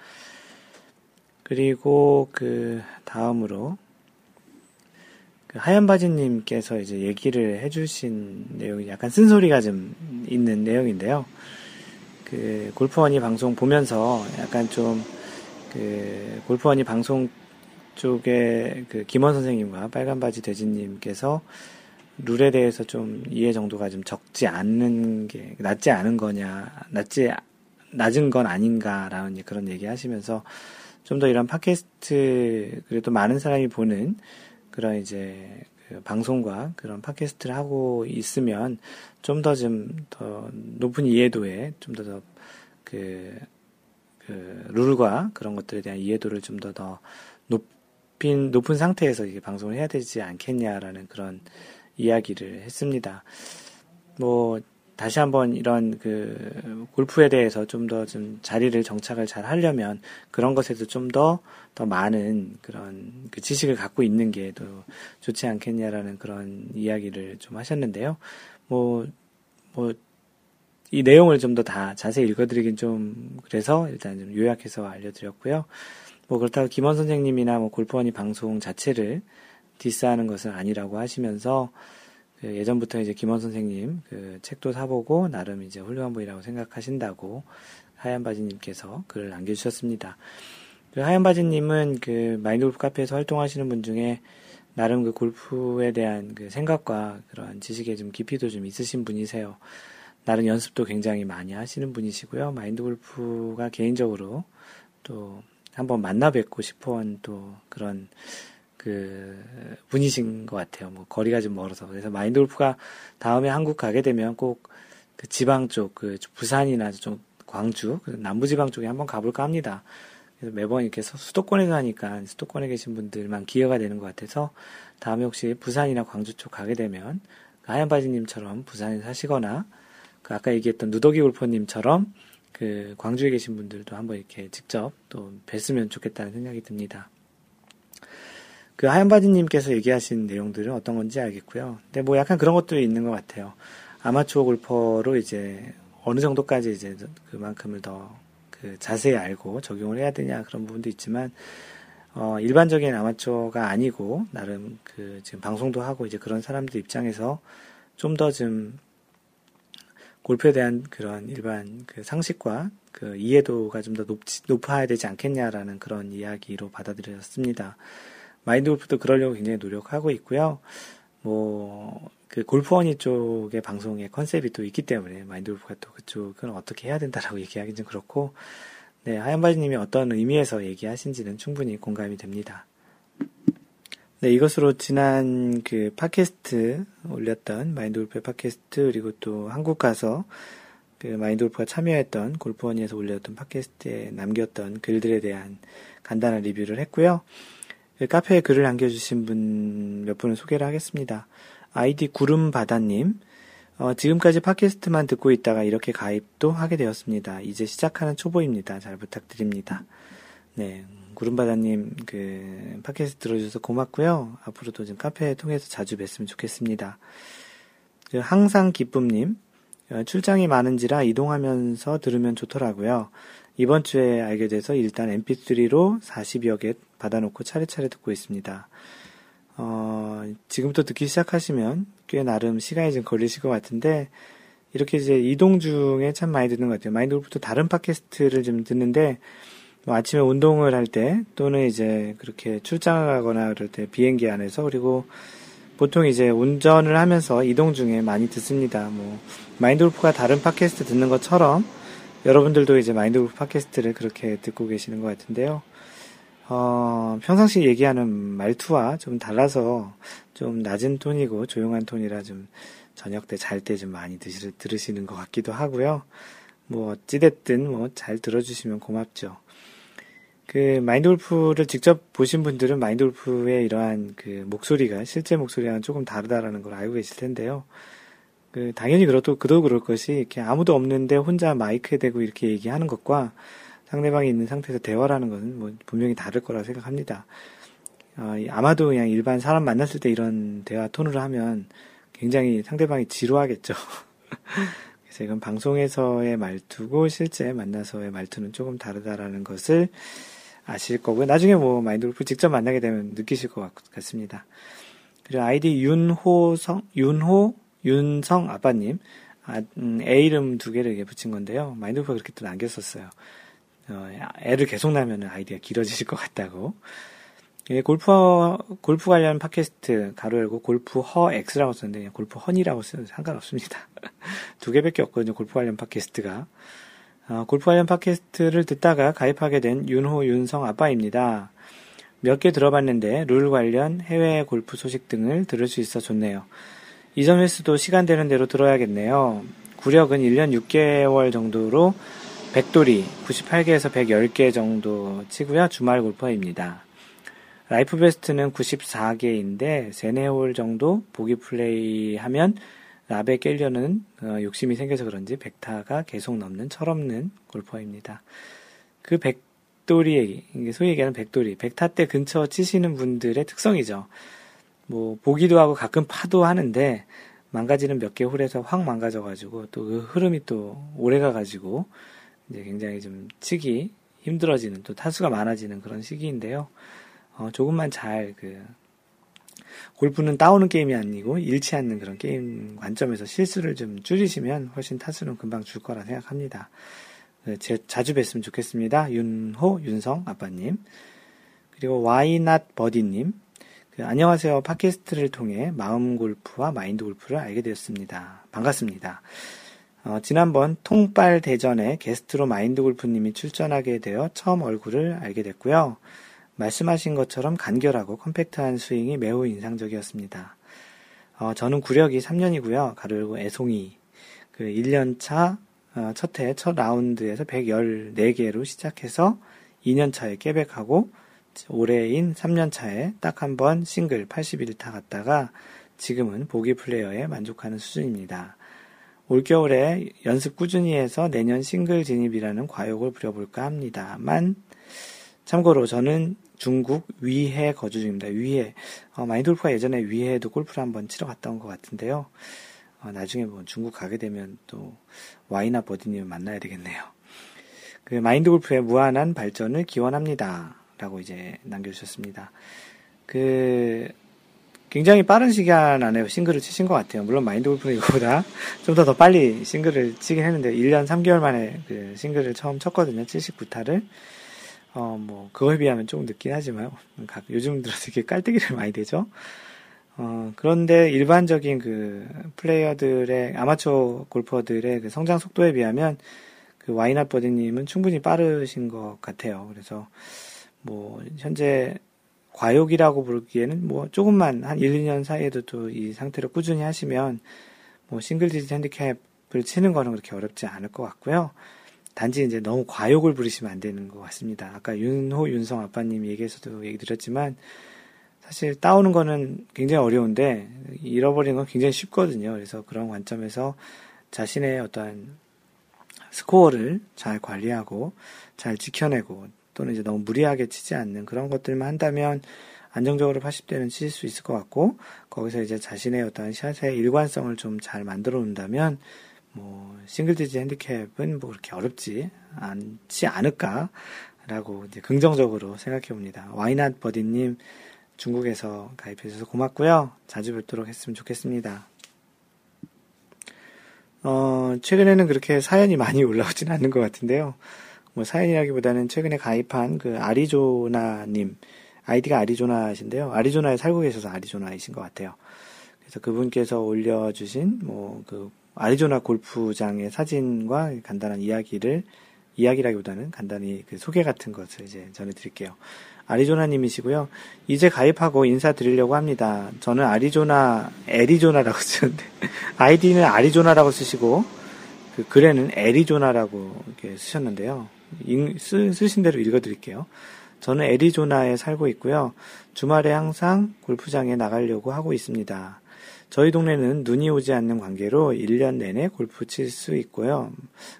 Speaker 1: 그리고 그 다음으로 그 하얀 바지님께서 이제 얘기를 해주신 내용이 약간 쓴소리가 좀 있는 내용인데요. 그 골프원이 방송 보면서 약간 좀 그 골프원이 방송 쪽에 그 김원 선생님과 빨간 바지 대진님께서 룰에 대해서 좀 이해 정도가 좀 적지 않는 게 낮지 않은 거냐 낮지 낮은 건 아닌가라는 그런 얘기 하시면서 좀 더 이런 팟캐스트 그래도 많은 사람이 보는 그런 이제 그 방송과 그런 팟캐스트를 하고 있으면 좀 더 좀 더 높은 이해도에 좀 더 더 그, 그 룰과 그런 것들에 대한 이해도를 좀 더 더 높인 높은 상태에서 이게 방송을 해야 되지 않겠냐라는 그런 이야기를 했습니다. 뭐 다시 한번 이런 그 골프에 대해서 좀 더좀 좀 자리를 정착을 잘 하려면 그런 것에도 좀 더더 더 많은 그런 그 지식을 갖고 있는 게더 좋지 않겠냐라는 그런 이야기를 좀 하셨는데요. 뭐 뭐 이 내용을 좀 더 다 자세히 읽어드리긴 좀 그래서 일단 좀 요약해서 알려드렸고요. 뭐 그렇다고 김원 선생님이나 뭐 골프원이 방송 자체를 디스하는 것은 아니라고 하시면서 그 예전부터 이제 김원 선생님 그 책도 사보고 나름 이제 훌륭한 분이라고 생각하신다고 하얀 바지님께서 글을 남겨주셨습니다. 그 하얀 바지님은 그 마인드 골프 카페에서 활동하시는 분 중에 나름 그 골프에 대한 그 생각과 그런 지식에 좀 깊이도 좀 있으신 분이세요. 나름 연습도 굉장히 많이 하시는 분이시고요. 마인드 골프가 개인적으로 또 한번 만나 뵙고 싶어 한또 그런 그 분이신 것 같아요. 뭐 거리가 좀 멀어서 그래서 마인드 골프가 다음에 한국 가게 되면 꼭 그 지방 쪽, 그 부산이나 좀 광주, 그 남부 지방 쪽에 한번 가볼까 합니다. 그래서 매번 이렇게 수도권에 사니까 수도권에 계신 분들만 기회가 되는 것 같아서 다음에 혹시 부산이나 광주 쪽 가게 되면 그 하얀 바지님처럼 부산에 사시거나 그 아까 얘기했던 누더기 골퍼님처럼 그 광주에 계신 분들도 한번 이렇게 직접 또 뵀으면 좋겠다는 생각이 듭니다. 그 하얀바지님께서 얘기하신 내용들은 어떤 건지 알겠고요. 근데 뭐 약간 그런 것도 있는 것 같아요. 아마추어 골퍼로 이제 어느 정도까지 이제 그만큼을 더 그 자세히 알고 적용을 해야 되냐 그런 부분도 있지만 어 일반적인 아마추어가 아니고 나름 그 지금 방송도 하고 이제 그런 사람들 입장에서 좀 더좀 좀 골프에 대한 그런 일반 그 상식과 그 이해도가 좀 더 높아야 되지 않겠냐라는 그런 이야기로 받아들여졌습니다. 마인드 골프도 그러려고 굉장히 노력하고 있고요. 뭐, 그 골프원이 쪽의 방송의 컨셉이 또 있기 때문에 마인드 골프가 또 그쪽은 어떻게 해야 된다라고 *laughs* 얘기하기는 좀 그렇고, 네, 하얀바지님이 어떤 의미에서 얘기하신지는 충분히 공감이 됩니다. 네, 이것으로 지난 그 팟캐스트 올렸던 마인드 골프의 팟캐스트 그리고 또 한국 가서 그 마인드 골프가 참여했던 골프원에서 올렸던 팟캐스트에 남겼던 글들에 대한 간단한 리뷰를 했고요. 그 카페에 글을 남겨주신 분 몇 분을 소개를 하겠습니다. 아이디 구름바다님, 어, 지금까지 팟캐스트만 듣고 있다가 이렇게 가입도 하게 되었습니다. 이제 시작하는 초보입니다. 잘 부탁드립니다. 네, 구름바다님, 그, 팟캐스트 들어주셔서 고맙고요. 앞으로도 좀 카페 통해서 자주 뵀으면 좋겠습니다. 그 항상 기쁨님, 어, 출장이 많은지라 이동하면서 들으면 좋더라고요. 이번 주에 알게 돼서 일단 mp3로 40여 개 받아놓고 차례차례 듣고 있습니다. 어, 지금부터 듣기 시작하시면 꽤 나름 시간이 좀 걸리실 것 같은데, 이렇게 이제 이동 중에 참 많이 듣는 것 같아요. 마인드 골프도 다른 팟캐스트를 좀 듣는데, 뭐 아침에 운동을 할 때, 또는 이제 그렇게 출장을 가거나 그럴 때 비행기 안에서, 그리고 보통 이제 운전을 하면서 이동 중에 많이 듣습니다. 뭐, 마인드 골프가 다른 팟캐스트 듣는 것처럼 여러분들도 이제 마인드 골프 팟캐스트를 그렇게 듣고 계시는 것 같은데요. 어, 평상시 얘기하는 말투와 좀 달라서 좀 낮은 톤이고 조용한 톤이라 좀 저녁 때 잘 때 좀 많이 드시, 들으시는 것 같기도 하고요. 뭐 어찌됐든 뭐 잘 들어주시면 고맙죠. 그 마인드 골프를 직접 보신 분들은 마인드 골프의 이러한 그 목소리가 실제 목소리와는 조금 다르다라는 걸 알고 계실 텐데요. 그 당연히 그렇도 그도 그럴 것이 이렇게 아무도 없는데 혼자 마이크에 대고 이렇게 얘기하는 것과 상대방이 있는 상태에서 대화를 하는 것은 뭐 분명히 다를 거라 생각합니다. 어, 아마도 그냥 일반 사람 만났을 때 이런 대화 톤으로 하면 굉장히 상대방이 지루하겠죠. *laughs* 그래서 이건 방송에서의 말투고 실제 만나서의 말투는 조금 다르다라는 것을 아실 거고요. 나중에 뭐 마인드 골프 직접 만나게 되면 느끼실 것 같 습니다. 그리고 아이디 윤호성, 윤호, 윤성 아빠님. 아, 음, 애 이름 두 개를 이렇게 붙인 건데요. 마인드 골프가 그렇게 또 남겼었어요. 어, 애를 계속 나면 아이디가 길어지실 것 같다고. 예, 골프, 골프 관련 팟캐스트, 가로 열고 골프 허 X라고 썼는데, 골프 헌이라고 쓰는 상관없습니다. *laughs* 두 개밖에 없거든요, 골프 관련 팟캐스트가. 어, 골프 관련 팟캐스트를 듣다가 가입하게 된 윤호, 윤성 아빠입니다. 몇 개 들어봤는데, 룰 관련 해외 골프 소식 등을 들을 수 있어 좋네요. 이전 횟수도 시간 되는 대로 들어야겠네요. 구력은 1년 6개월 정도로 백돌이 98개에서 110개 정도 치고요. 주말 골퍼입니다. life best는 94개인데 세네홀 정도 보기 플레이 하면 라베 깰려는 어, 욕심이 생겨서 그런지 백타가 계속 넘는 철없는 골퍼입니다. 그 백돌이 소위 얘기하는 백돌이 백타 때 근처 치시는 분들의 특성이죠. 뭐 보기도 하고 가끔 파도 하는데 망가지는 몇 개 홀에서 확 망가져가지고 또 그 흐름이 또 오래 가가지고 이제 굉장히 좀 치기 힘들어지는 또 타수가 많아지는 그런 시기인데요. 어, 조금만 잘 그 골프는 따오는 게임이 아니고 잃지 않는 그런 게임 관점에서 실수를 좀 줄이시면 훨씬 타수는 금방 줄 거라 생각합니다. 네, 제, 자주 뵀으면 좋겠습니다. 윤호, 윤성 아빠님. 그리고 와이낫 버디님. 그, 안녕하세요. 팟캐스트를 통해 마음 골프와 마인드 골프를 알게 되었습니다. 반갑습니다. 어, 지난번 통빨 대전에 게스트로 마인드 골프님이 출전하게 되어 처음 얼굴을 알게 됐고요. 말씀하신 것처럼 간결하고 컴팩트한 스윙이 매우 인상적이었습니다. 어, 저는 구력이 3년이고요. 가르고 애송이 그 1년 차 어, 첫해 첫 라운드에서 114개로 시작해서 2년 차에 깨백하고 올해인 3년 차에 딱 한 번 싱글 81타 갔다가 지금은 보기 플레이어에 만족하는 수준입니다. 올겨울에 연습 꾸준히 해서 내년 싱글 진입이라는 과욕을 부려볼까 합니다만, 참고로 저는 중국 위해 거주 중입니다. 위해. 어, 마인돌프가 예전에 위해에도 골프를 한번 치러 갔다 온 것 같은데요. 어, 나중에 뭐 중국 가게 되면 또 와이나 버디님 만나야 되겠네요. 그 마인드 골프의 무한한 발전을 기원합니다. 라고 이제 남겨주셨습니다. 그, 굉장히 빠른 시간 안에 싱글을 치신 것 같아요. 물론 마인드 골프는 이거보다 *laughs* 좀더더 빨리 싱글을 치긴 했는데 1년 3개월 만에 그 싱글을 처음 쳤거든요. 79타를. 어, 뭐, 그거에 비하면 조금 늦긴 하지만, 요즘 들어서 이렇게 깔때기를 *laughs* 많이 되죠. 어, 그런데 일반적인 그 플레이어들의, 아마추어 골퍼들의 그 성장 속도에 비하면 그 와이낫 버디님은 충분히 빠르신 것 같아요. 그래서 뭐, 현재 과욕이라고 부르기에는 뭐 조금만 한 1, 2년 사이에도 또이 상태로 꾸준히 하시면 뭐 싱글 디지 핸디캡을 치는 거는 그렇게 어렵지 않을 것 같고요. 단지 이제 너무 과욕을 부리시면 안 되는 것 같습니다. 아까 윤호, 윤성 아빠님 얘기에서도 얘기 드렸지만 사실 따오는 거는 굉장히 어려운데 잃어버리는 건 굉장히 쉽거든요. 그래서 그런 관점에서 자신의 어떠한 스코어를 잘 관리하고 잘 지켜내고 또는 이제 너무 무리하게 치지 않는 그런 것들만 한다면 안정적으로 80대는 치실 수 있을 것 같고 거기서 이제 자신의 어떤 샷의 일관성을 좀 잘 만들어 놓는다면 뭐 싱글 디지 핸디캡은 뭐 그렇게 어렵지 않지 않을까라고 이제 긍정적으로 생각해 봅니다. 와이낫 버디님 중국에서 가입해 주셔서 고맙고요. 자주 뵙도록 했으면 좋겠습니다. 어, 최근에는 그렇게 사연이 많이 *laughs* 올라오진 않는 것 같은데요. 뭐 사연이라기보다는 최근에 가입한 그 아리조나님, 아이디가 아리조나신데요. 아리조나에 살고 계셔서 아리조나이신 것 같아요. 그래서 그분께서 올려주신 뭐 그 아리조나 골프장의 사진과 간단한 이야기를 이야기라기보다는 간단히 그 소개 같은 것을 이제 전해드릴게요. 아리조나님이시고요. 이제 가입하고 인사드리려고 합니다. 저는 아리조나, 애리조나라고 *laughs* 쓰는데, 아이디는 아리조나라고 쓰시고, 그 글에는 애리조나라고 이렇게 쓰셨는데요. 쓰, 쓰신 대로 읽어드릴게요. 저는 애리조나에 살고 있고요. 주말에 항상 골프장에 나가려고 하고 있습니다. 저희 동네는 눈이 오지 않는 관계로 1년 내내 골프 칠 수 있고요.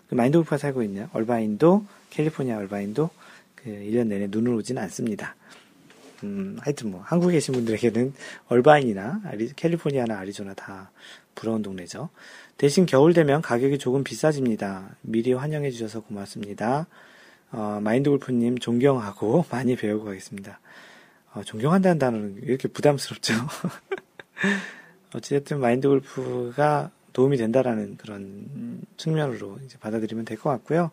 Speaker 1: 그 마인드 골프가 살고 있는 얼바인도, 캘리포니아 얼바인도 그 1년 내내 눈을 오지는 않습니다. 음, 하여튼 뭐, 한국에 계신 분들에게는 얼바인이나 아리, 캘리포니아나 아리조나 다 부러운 동네죠. 대신 겨울 되면 가격이 조금 비싸집니다. 미리 환영해 주셔서 고맙습니다. 어, 마인드 골프님 존경하고 *laughs* 많이 배우고 가겠습니다. 어, 존경한다는 단어는 왜 이렇게 부담스럽죠? *laughs* 어찌됐든 마인드 골프가 도움이 된다라는 그런 측면으로 이제 받아들이면 될 것 같고요.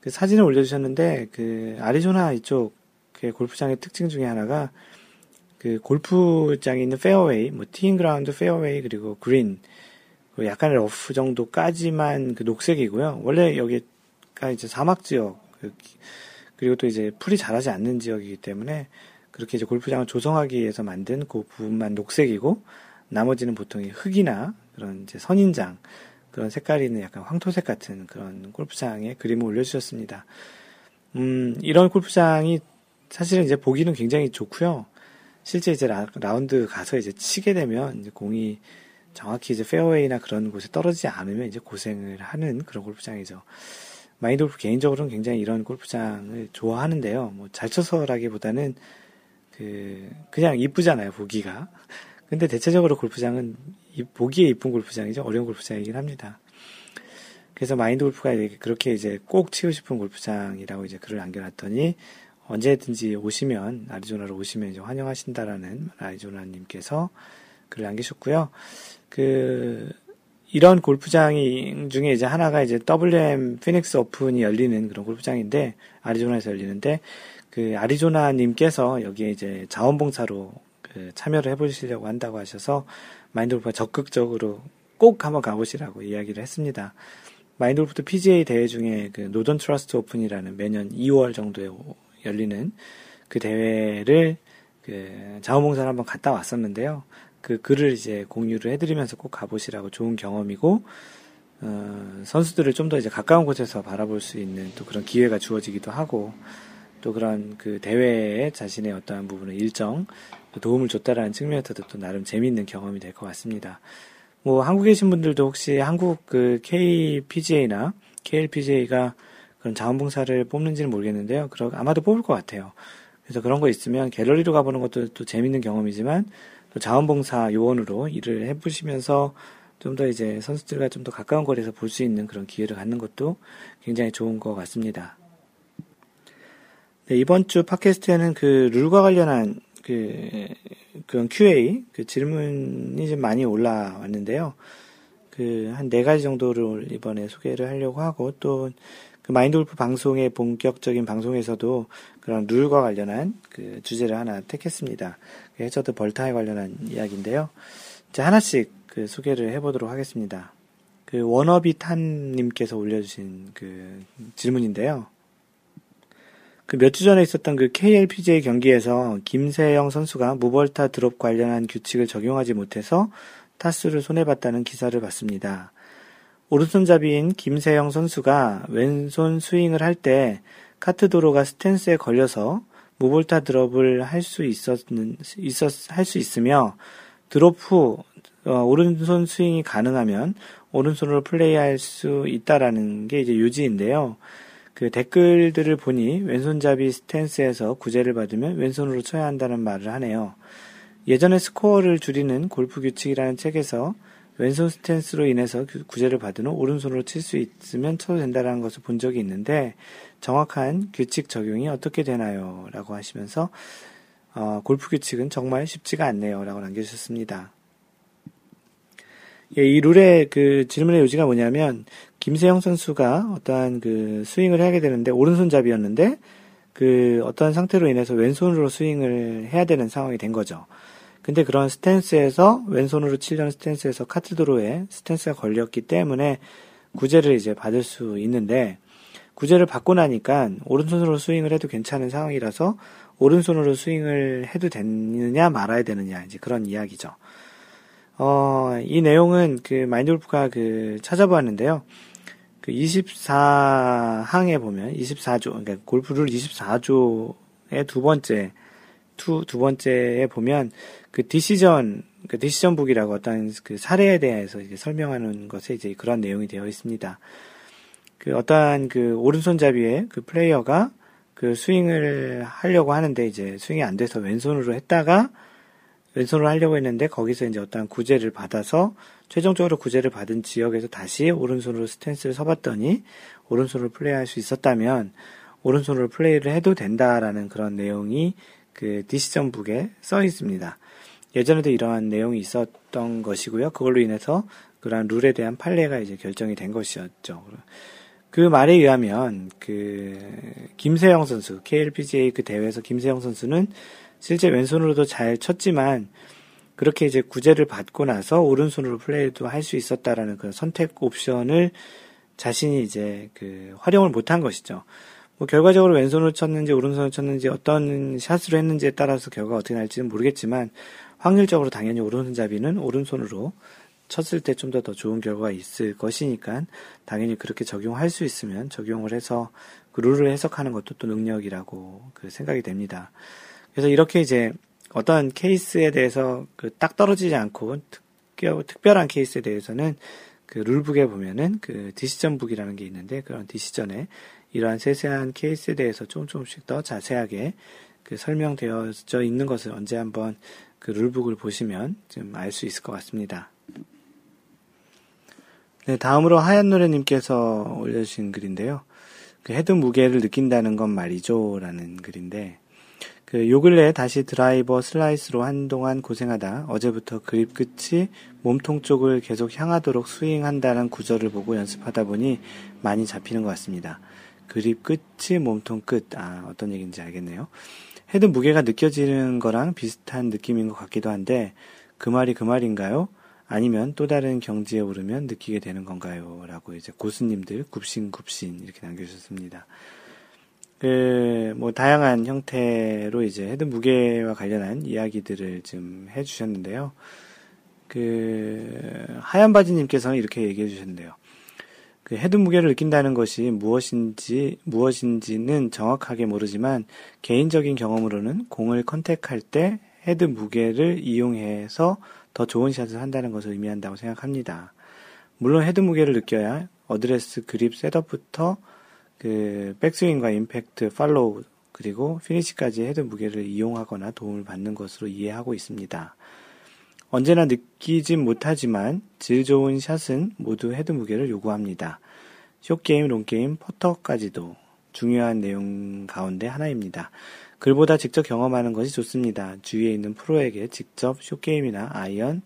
Speaker 1: 그 사진을 올려주셨는데 그 아리조나 이쪽 그 골프장의 특징 중에 하나가 그 골프장에 있는 페어웨이, 뭐 티잉 그라운드 페어웨이 그리고 그린 그 약간의 러프 정도까지만 그 녹색이고요. 원래 여기가 이제 사막 지역 그 그리고 또 이제 풀이 자라지 않는 지역이기 때문에 그렇게 이제 골프장을 조성하기 위해서 만든 그 부분만 녹색이고 나머지는 보통 흙이나 그런 이제 선인장 그런 색깔이 있는 약간 황토색 같은 그런 골프장에 그림을 올려주셨습니다. 음, 이런 골프장이 사실은 이제 보기는 굉장히 좋고요. 실제 이제 라, 운드 가서 이제 치게 되면 이제 공이 정확히 이제 페어웨이나 그런 곳에 떨어지지 않으면 이제 고생을 하는 그런 골프장이죠. 마인드 골프 개인적으로는 굉장히 이런 골프장을 좋아하는데요. 뭐 잘 쳐서라기보다는 그 그냥 이쁘잖아요 보기가. 근데 대체적으로 골프장은 보기에 이쁜 골프장이죠. 어려운 골프장이긴 합니다. 그래서 마인드 골프가 그렇게 이제 꼭 치고 싶은 골프장이라고 이제 글을 남겨놨더니 언제든지 오시면 아리조나로 오시면 이제 환영하신다라는 아리조나님께서 글을 남기셨고요. 그 이런 골프장 중에 이제 하나가 이제 WM 피닉스 오픈이 열리는 그런 골프장인데 아리조나에서 열리는데 그 아리조나 님께서 여기에 이제 자원봉사로 그 참여를 해 보시려고 한다고 하셔서 마인드 골프가 적극적으로 꼭 한번 가보시라고 이야기를 했습니다. 마인드 골프도 PGA 대회 중에 그 노던 트러스트 오픈이라는 매년 2월 정도에 열리는 그 대회를 그 자원봉사를 한번 갔다 왔었는데요. 그 글을 이제 공유를 해드리면서 꼭 가보시라고 좋은 경험이고 어, 선수들을 좀 더 이제 가까운 곳에서 바라볼 수 있는 또 그런 기회가 주어지기도 하고 또 그런 그 대회에 자신의 어떠한 부분을 일정 도움을 줬다라는 측면에서도 또 나름 재미있는 경험이 될 것 같습니다. 뭐 한국에 계신 분들도 혹시 한국 그 KPGA나 KLPGA가 그런 자원봉사를 뽑는지는 모르겠는데요. 그러 아마도 뽑을 것 같아요. 그래서 그런 거 있으면 갤러리로 가보는 것도 또 재밌는 경험이지만 또 자원봉사 요원으로 일을 해보시면서 좀 더 이제 선수들과 좀 더 가까운 거리에서 볼 수 있는 그런 기회를 갖는 것도 굉장히 좋은 것 같습니다. 네, 이번 주 팟캐스트에는 그 룰과 관련한 그, 그런 QA, 그 질문이 좀 많이 올라왔는데요. 그, 한 네 가지 정도를 이번에 소개를 하려고 하고, 또, 그 마인드 골프 방송의 본격적인 방송에서도 그런 룰과 관련한 그 주제를 하나 택했습니다. 그 해저드 벌타에 관련한 이야기인데요. 자, 하나씩 그 소개를 해보도록 하겠습니다. 그 워너비 탄님께서 올려주신 그 질문인데요. 그 몇 주 전에 있었던 그 KLPGA 경기에서 김세영 선수가 무벌타 드롭 관련한 규칙을 적용하지 못해서 타수를 손해봤다는 기사를 봤습니다. 오른손잡이인 김세영 선수가 왼손 스윙을 할 때 카트 도로가 스탠스에 걸려서 무볼타 드롭을 할 수 있었는 있었 할 수 있으며 드롭 후 어, 오른손 스윙이 가능하면 오른손으로 플레이할 수 있다라는 게 이제 유지인데요. 그 댓글들을 보니 왼손잡이 스탠스에서 구제를 받으면 왼손으로 쳐야 한다는 말을 하네요. 예전에 스코어를 줄이는 골프 규칙이라는 책에서 왼손 스탠스로 인해서 구제를 받은 후 오른손으로 칠 수 있으면 쳐도 된다는 것을 본 적이 있는데 정확한 규칙 적용이 어떻게 되나요? 라고 하시면서 어, 골프 규칙은 정말 쉽지가 않네요. 라고 남겨주셨습니다. 예, 이 룰의 그 질문의 요지가 뭐냐면 김세영 선수가 어떠한 그 스윙을 하게 되는데 오른손잡이였는데 그 어떠한 상태로 인해서 왼손으로 스윙을 해야 되는 상황이 된 거죠. 근데 그런 스탠스에서 왼손으로 치려는 스탠스에서 카트도로에 스탠스가 걸렸기 때문에 구제를 이제 받을 수 있는데 구제를 받고 나니까 오른손으로 스윙을 해도 괜찮은 상황이라서 오른손으로 스윙을 해도 되느냐 말아야 되느냐 이제 그런 이야기죠. 어, 이 내용은 그 마인드 골프가 그 찾아보았는데요. 그 24항에 보면 24조, 그러니까 골프룰 24조의 두 번째, 두, 두 번째에 보면 그 디시전, 그 디시전 북이라고 어떤 그 사례에 대해서 이제 설명하는 것에 이제 그런 내용이 되어 있습니다. 그 어떠한 그 오른손잡이의 그 플레이어가 그 스윙을 하려고 하는데 이제 스윙이 안 돼서 왼손으로 했다가 왼손으로 하려고 했는데 거기서 이제 어떠한 구제를 받아서 최종적으로 구제를 받은 지역에서 다시 오른손으로 스탠스를 서봤더니 오른손으로 플레이할 수 있었다면 오른손으로 플레이를 해도 된다라는 그런 내용이 그 decision book에 써 있습니다. 예전에도 이러한 내용이 있었던 것이고요. 그걸로 인해서 그러한 룰에 대한 판례가 이제 결정이 된 것이었죠. 그 말에 의하면 그 김세영 선수 KLPGA 그 대회에서 김세영 선수는 실제 왼손으로도 잘 쳤지만 그렇게 이제 구제를 받고 나서 오른손으로 플레이도 할 수 있었다라는 그런 선택 옵션을 자신이 이제 그 활용을 못한 것이죠. 뭐 결과적으로 왼손으로 쳤는지 오른손으로 쳤는지 어떤 샷으로 했는지에 따라서 결과가 어떻게 날지는 모르겠지만 확률적으로 당연히 오른손잡이는 오른손으로 쳤을 때 좀 더 더 좋은 결과가 있을 것이니까 당연히 그렇게 적용할 수 있으면 적용을 해서 그 룰을 해석하는 것도 또 능력이라고 그 생각이 됩니다. 그래서 이렇게 이제 어떤 케이스에 대해서 그 딱 떨어지지 않고 특별, 특별한 케이스에 대해서는 그 룰북에 보면은 그 디시전북이라는 게 있는데 그런 디시전에 이러한 세세한 케이스에 대해서 조금 조금씩 더 자세하게 그 설명되어져 있는 것을 언제 한번 그 rule book을 보시면 좀 알 수 있을 것 같습니다. 네, 다음으로 하얀 노래님께서 올려주신 글인데요. 그 헤드 무게를 느낀다는 건 말이죠. 라는 글인데, 그, 요 근래 다시 드라이버 슬라이스로 한동안 고생하다 어제부터 그립 끝이 몸통 쪽을 계속 향하도록 스윙한다는 구절을 보고 연습하다 보니 많이 잡히는 것 같습니다. 그립 끝이 몸통 끝. 아, 어떤 얘기인지 알겠네요. 헤드 무게가 느껴지는 거랑 비슷한 느낌인 것 같기도 한데, 그 말이 그 말인가요? 아니면 또 다른 경지에 오르면 느끼게 되는 건가요? 라고 이제 고수님들 굽신굽신 이렇게 남겨주셨습니다. 그, 뭐, 다양한 형태로 이제 헤드 무게와 관련한 이야기들을 좀 해주셨는데요. 그, 하얀 바지님께서는 이렇게 얘기해 주셨는데요. 그 헤드 무게를 느낀다는 것이 무엇인지, 무엇인지는 정확하게 모르지만, 개인적인 경험으로는 공을 contact할 때 헤드 무게를 이용해서 더 좋은 샷을 한다는 것을 의미한다고 생각합니다. 물론 헤드 무게를 느껴야 어드레스 그립 setup부터 그 백스윙과 임팩트, follow 그리고 피니시까지 헤드 무게를 이용하거나 도움을 받는 것으로 이해하고 있습니다. 언제나 느끼진 못하지만 질 좋은 샷은 모두 헤드 무게를 요구합니다. 숏게임, 롱게임, 퍼터까지도 중요한 내용 가운데 하나입니다. 글보다 직접 경험하는 것이 좋습니다. 주위에 있는 프로에게 직접 숏게임이나 아이언,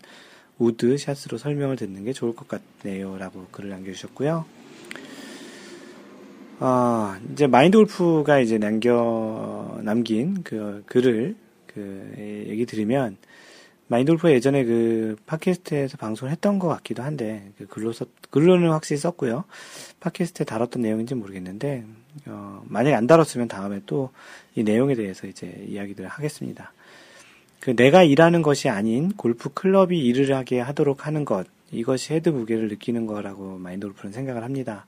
Speaker 1: 우드, 샷으로 설명을 듣는 게 좋을 것 같네요. 라고 글을 남겨주셨고요. 어, 이제 마인드 골프가 이제 남겨, 남긴 그 글을 그 얘기 드리면, 마인드 골프가 예전에 그 팟캐스트에서 방송을 했던 것 같기도 한데, 그 글로 썼, 글로는 확실히 썼고요. 팟캐스트에 다뤘던 내용인지 모르겠는데, 어, 만약에 안 다뤘으면 다음에 또 이 내용에 대해서 이제 이야기를 하겠습니다. 그 내가 일하는 것이 아닌 골프 클럽이 일을 하게 하도록 하는 것, 이것이 헤드 무게를 느끼는 거라고 마인드 골프는 생각을 합니다.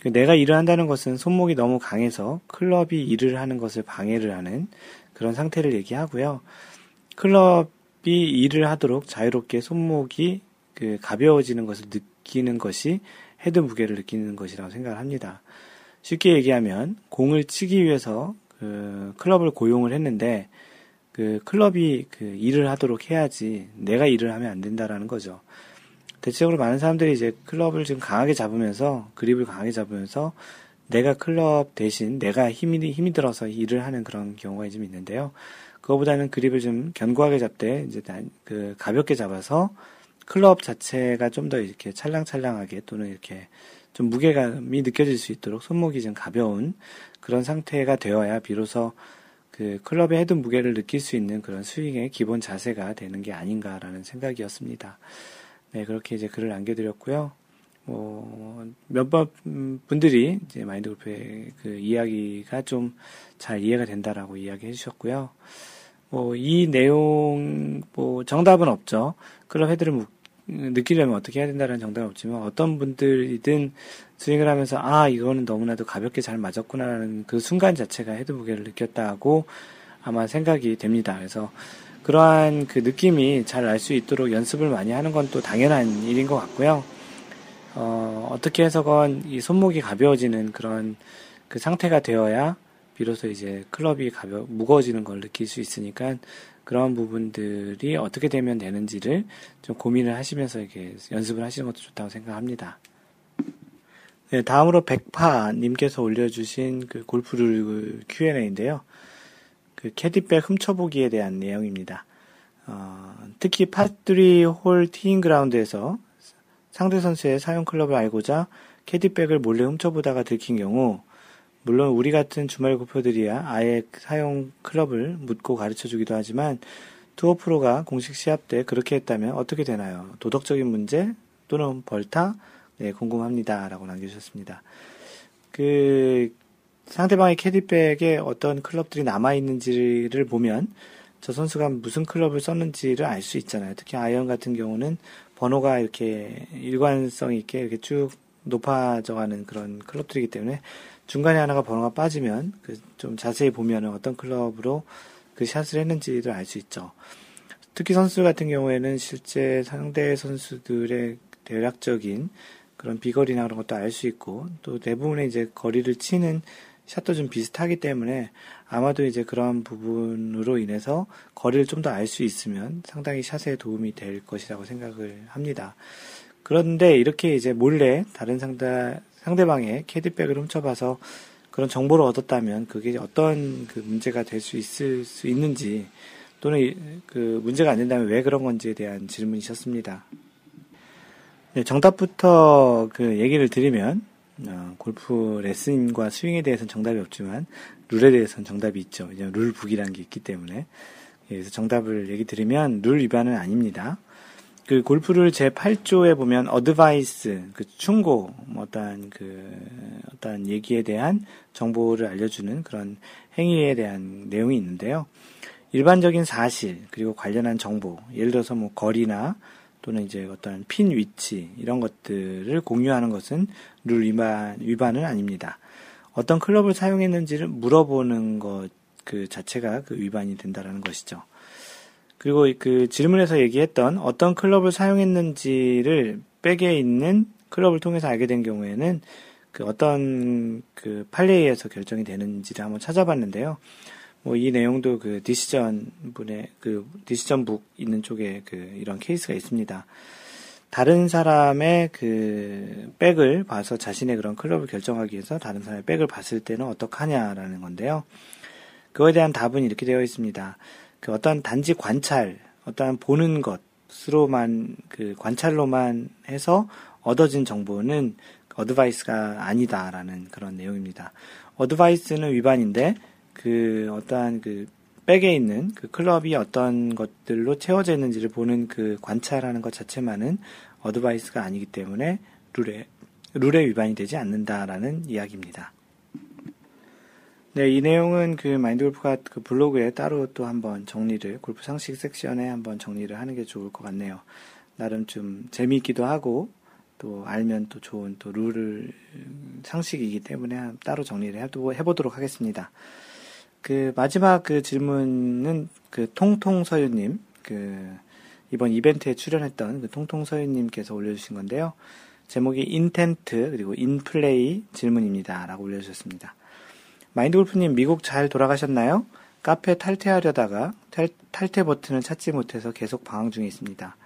Speaker 1: 그 내가 일을 한다는 것은 손목이 너무 강해서 클럽이 일을 하는 것을 방해를 하는 그런 상태를 얘기하고요. 클럽이 일을 하도록 자유롭게 손목이 그 가벼워지는 것을 느끼는 것이 헤드 무게를 느끼는 것이라고 생각을 합니다. 쉽게 얘기하면 공을 치기 위해서 그 클럽을 고용을 했는데 그 클럽이 그 일을 하도록 해야지 내가 일을 하면 안 된다라는 거죠. 대체적으로 많은 사람들이 이제 클럽을 좀 강하게 잡으면서 그립을 강하게 잡으면서 내가 클럽 대신 내가 힘이 힘이 들어서 일을 하는 그런 경우가 좀 있는데요. 그거보다는 그립을 좀 견고하게 잡되 이제 그 가볍게 잡아서 클럽 자체가 좀 더 이렇게 찰랑찰랑하게 또는 이렇게 좀 무게감이 느껴질 수 있도록 손목이 좀 가벼운 그런 상태가 되어야 비로소 그 클럽의 헤드 무게를 느낄 수 있는 그런 스윙의 기본 자세가 되는 게 아닌가라는 생각이었습니다. 네, 그렇게 이제 글을 남겨드렸고요. 뭐, 몇몇 분들이 이제 마인드 골프의 그 이야기가 좀 잘 이해가 된다라고 이야기 해주셨고요. 뭐, 이 내용, 뭐, 정답은 없죠. 클럽 헤드를 느끼려면 어떻게 해야 된다는 정답은 없지만 어떤 분들이든 스윙을 하면서 아 이거는 너무나도 가볍게 잘 맞았구나라는 그 순간 자체가 헤드 무게를 느꼈다고 아마 생각이 됩니다. 그래서 그러한 그 느낌이 잘 알 수 있도록 연습을 많이 하는 건 또 당연한 일인 것 같고요. 어, 어떻게 해서건 이 손목이 가벼워지는 그런 그 상태가 되어야 비로소 이제 클럽이 가벼 무거워지는 걸 느낄 수 있으니까 그런 부분들이 어떻게 되면 되는지를 좀 고민을 하시면서 이렇게 연습을 하시는 것도 좋다고 생각합니다. 네, 다음으로 백파님께서 올려주신 그 골프룰 Q&A인데요. 그 캐디백 훔쳐보기에 대한 내용입니다. 어, 특히 파3 홀 티잉 그라운드에서 상대 선수의 사용 클럽을 알고자 캐디백을 몰래 훔쳐보다가 들킨 경우 물론 우리 같은 주말 골퍼들이야 아예 사용 클럽을 묻고 가르쳐 주기도 하지만 투어 프로가 공식 시합 때 그렇게 했다면 어떻게 되나요? 도덕적인 문제 또는 벌타? 네, 궁금합니다. 라고 남겨주셨습니다. 그, 상대방의 캐디백에 어떤 클럽들이 남아있는지를 보면 저 선수가 무슨 클럽을 썼는지를 알 수 있잖아요. 특히 아이언 같은 경우는 번호가 이렇게 일관성 있게 이렇게 쭉 높아져가는 그런 클럽들이기 때문에 중간에 하나가 번호가 빠지면 그 좀 자세히 보면 어떤 클럽으로 그 샷을 했는지를 알 수 있죠. 특히 선수 같은 경우에는 실제 상대 선수들의 대략적인 그런 비거리나 그런 것도 알 수 있고 또 대부분의 이제 거리를 치는 샷도 좀 비슷하기 때문에 아마도 이제 그런 부분으로 인해서 거리를 좀 더 알 수 있으면 상당히 샷에 도움이 될 것이라고 생각을 합니다. 그런데 이렇게 이제 몰래 다른 상대, 상대방의 캐디백을 훔쳐봐서 그런 정보를 얻었다면 그게 어떤 그 문제가 될 수 있을 수 있는지 또는 그 문제가 안 된다면 왜 그런 건지에 대한 질문이셨습니다. 네, 정답부터 그 얘기를 드리면 어, 골프 레슨과 스윙에 대해서는 정답이 없지만 룰에 대해서는 정답이 있죠. 왜냐하면 룰북이라는 게 있기 때문에 예, 그래서 정답을 얘기 드리면 룰 위반은 아닙니다. 그 골프를 제 8조에 보면 어드바이스, 그 충고, 뭐 어떠한 그 어떠한 얘기에 대한 정보를 알려주는 그런 행위에 대한 내용이 있는데요. 일반적인 사실 그리고 관련한 정보, 예를 들어서 뭐 거리나 또는 이제 어떤 핀 위치 이런 것들을 공유하는 것은 룰 위반 위반은 아닙니다. 어떤 클럽을 사용했는지를 물어보는 것 그 자체가 그 위반이 된다라는 것이죠. 그리고 그 질문에서 얘기했던 어떤 클럽을 사용했는지를 백에 있는 클럽을 통해서 알게 된 경우에는 그 어떤 그 판례에서 결정이 되는지를 한번 찾아봤는데요. 뭐 이 내용도 그 decision book의 그 decision book 있는 쪽에 그 이런 케이스가 있습니다. 다른 사람의 그 백을 봐서 자신의 그런 클럽을 결정하기 위해서 다른 사람의 백을 봤을 때는 어떡하냐라는 건데요. 그거에 대한 답은 이렇게 되어 있습니다. 그 어떤 단지 관찰, 어떠한 보는 것으로만 그 관찰로만 해서 얻어진 정보는 어드바이스가 아니다라는 그런 내용입니다. 어드바이스는 위반인데 그 어떠한 그 백에 있는 그 클럽이 어떤 것들로 채워져 있는지를 보는 그 관찰하는 것 자체만은 어드바이스가 아니기 때문에 룰에 룰에 위반이 되지 않는다라는 이야기입니다. 네, 이 내용은 그 마인드 골프가 그 블로그에 따로 또 한번 정리를, 골프 상식 섹션에 한번 정리를 하는 게 좋을 것 같네요. 나름 좀 재미있기도 하고, 또 알면 또 좋은 또 룰을, 상식이기 때문에 따로 정리를 해보도록 하겠습니다. 그 마지막 그 질문은 그 통통서유님, 그 이번 이벤트에 출연했던 그 통통서유님께서 올려주신 건데요. 제목이 인텐트 그리고 인플레이 질문입니다. 라고 올려주셨습니다. 마인드 골프님, 미국 잘 돌아가셨나요? 카페 탈퇴하려다가 탈, 탈퇴 버튼을 찾지 못해서 계속 방황 중에 있습니다.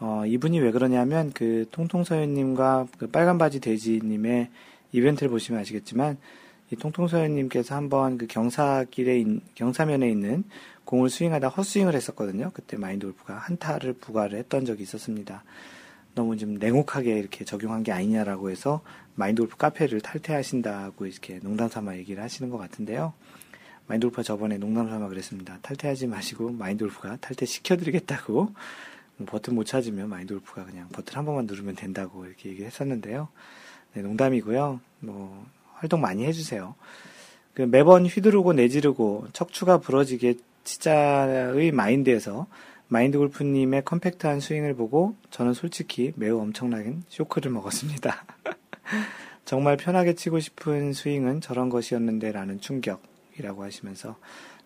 Speaker 1: 어, 이분이 왜 그러냐면 그 통통서연님과 그 빨간 바지 돼지님의 이벤트를 보시면 아시겠지만 이 통통서연님께서 한번 그 경사길에 인, 경사면에 있는 공을 스윙하다 헛스윙을 했었거든요. 그때 마인드 골프가 한타를 부과를 했던 적이 있었습니다. 너무 좀 냉혹하게 이렇게 적용한 게 아니냐라고 해서 마인드 골프 카페를 탈퇴하신다고 이렇게 농담 삼아 얘기를 하시는 것 같은데요. 마인드 골프가 저번에 농담 삼아 그랬습니다. 탈퇴하지 마시고 마인드 골프가 탈퇴 시켜드리겠다고 뭐 버튼 못 찾으면 마인드 골프가 그냥 버튼 한 번만 누르면 된다고 이렇게 얘기했었는데요. 네, 농담이고요. 뭐 활동 많이 해주세요. 그 매번 휘두르고 내지르고 척추가 부러지게 치자의 마인드에서 마인드 골프님의 컴팩트한 스윙을 보고 저는 솔직히 매우 엄청나게 쇼크를 먹었습니다. *laughs* 정말 편하게 치고 싶은 스윙은 저런 것이었는데 라는 충격이라고 하시면서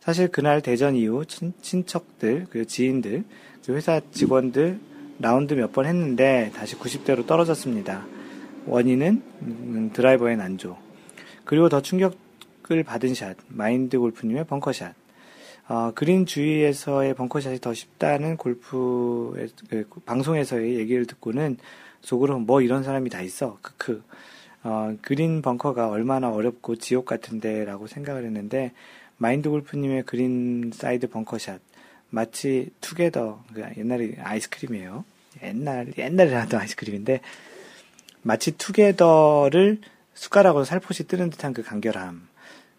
Speaker 1: 사실 그날 대전 이후 친, 척들 그 지인들, 그 회사 직원들 라운드 몇 번 했는데 다시 90대로 떨어졌습니다. 원인은 음, 드라이버의 난조. 그리고 더 충격을 받은 샷, 마인드 골프님의 벙커샷. 어, 그린 주위에서의 벙커샷이 더 쉽다는 골프 그, 방송에서의 얘기를 듣고는 속으로 뭐 이런 사람이 다 있어. 크크. 어, 그린 벙커가 얼마나 어렵고 지옥 같은데라고 생각을 했는데 마인드 골프님의 greenside 벙커샷 마치 투게더 그 옛날에 아이스크림이에요. 옛날 옛날에 나왔던 아이스크림인데 마치 투게더를 숟가락으로 살포시 뜨는 듯한 그 간결함.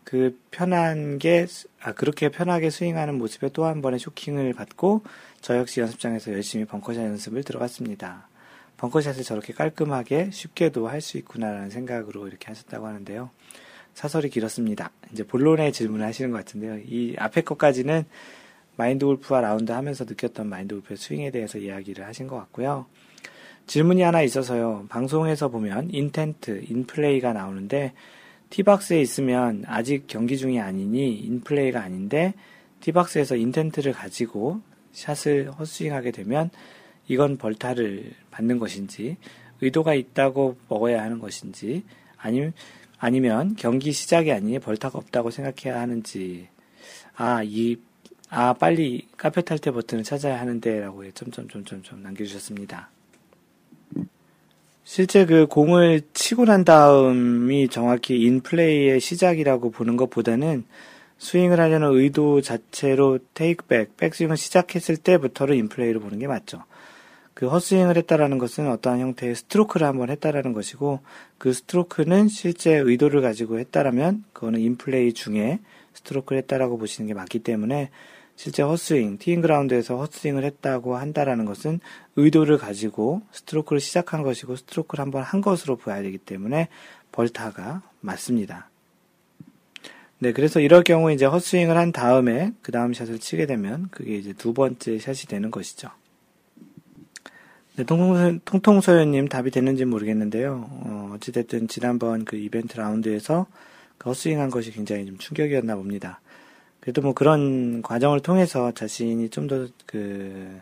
Speaker 1: 그 편한 게, 아, 그렇게 편하게 스윙하는 모습에 또 한 번의 쇼킹을 받고 저 역시 연습장에서 열심히 벙커샷 연습을 들어갔습니다. 벙커샷을 저렇게 깔끔하게 쉽게도 할 수 있구나라는 생각으로 이렇게 하셨다고 하는데요. 사설이 길었습니다. 이제 본론의 질문을 하시는 것 같은데요. 이 앞에 것까지는 마인드 골프와 라운드 하면서 느꼈던 마인드 골프의 스윙에 대해서 이야기를 하신 것 같고요. 질문이 하나 있어서요. 방송에서 보면 intent, 인플레이가 나오는데 tee box에 있으면 아직 경기 중이 아니니 인플레이가 아닌데 tee box에서 intent를 가지고 샷을 헛스윙하게 되면 이건 벌타를 받는 것인지 의도가 있다고 먹어야 하는 것인지 아니면 아니면 경기 시작이 아니니 벌타가 없다고 생각해야 하는지 아 이 아 빨리 카페 탈때 버튼을 찾아야 하는데라고 점점점점점 남겨주셨습니다. 실제 그 공을 치고 난 다음이 정확히 인플레이의 시작이라고 보는 것보다는 스윙을 하려는 의도 자체로 테이크백, 백스윙을 시작했을 때부터를 인플레이로 보는 게 맞죠. 그 헛스윙을 했다라는 것은 어떠한 형태의 스트로크를 한번 했다라는 것이고 그 스트로크는 실제 의도를 가지고 했다라면 그거는 인플레이 중에 스트로크를 했다라고 보시는 게 맞기 때문에 실제 헛스윙, 티잉 그라운드에서 헛스윙을 했다고 한다라는 것은 의도를 가지고 스트로크를 시작한 것이고 스트로크를 한번 한 것으로 보아야 되기 때문에 벌타가 맞습니다. 네, 그래서 이럴 경우 이제 헛스윙을 한 다음에 그 다음 샷을 치게 되면 그게 이제 두 번째 샷이 되는 것이죠. 네, 통통소, 통통소연님 답이 됐는지 모르겠는데요. 어, 어찌됐든 지난번 그 이벤트 라운드에서 그 헛스윙한 것이 굉장히 좀 충격이었나 봅니다. 그래도 뭐 그런 과정을 통해서 자신이 좀 더 그,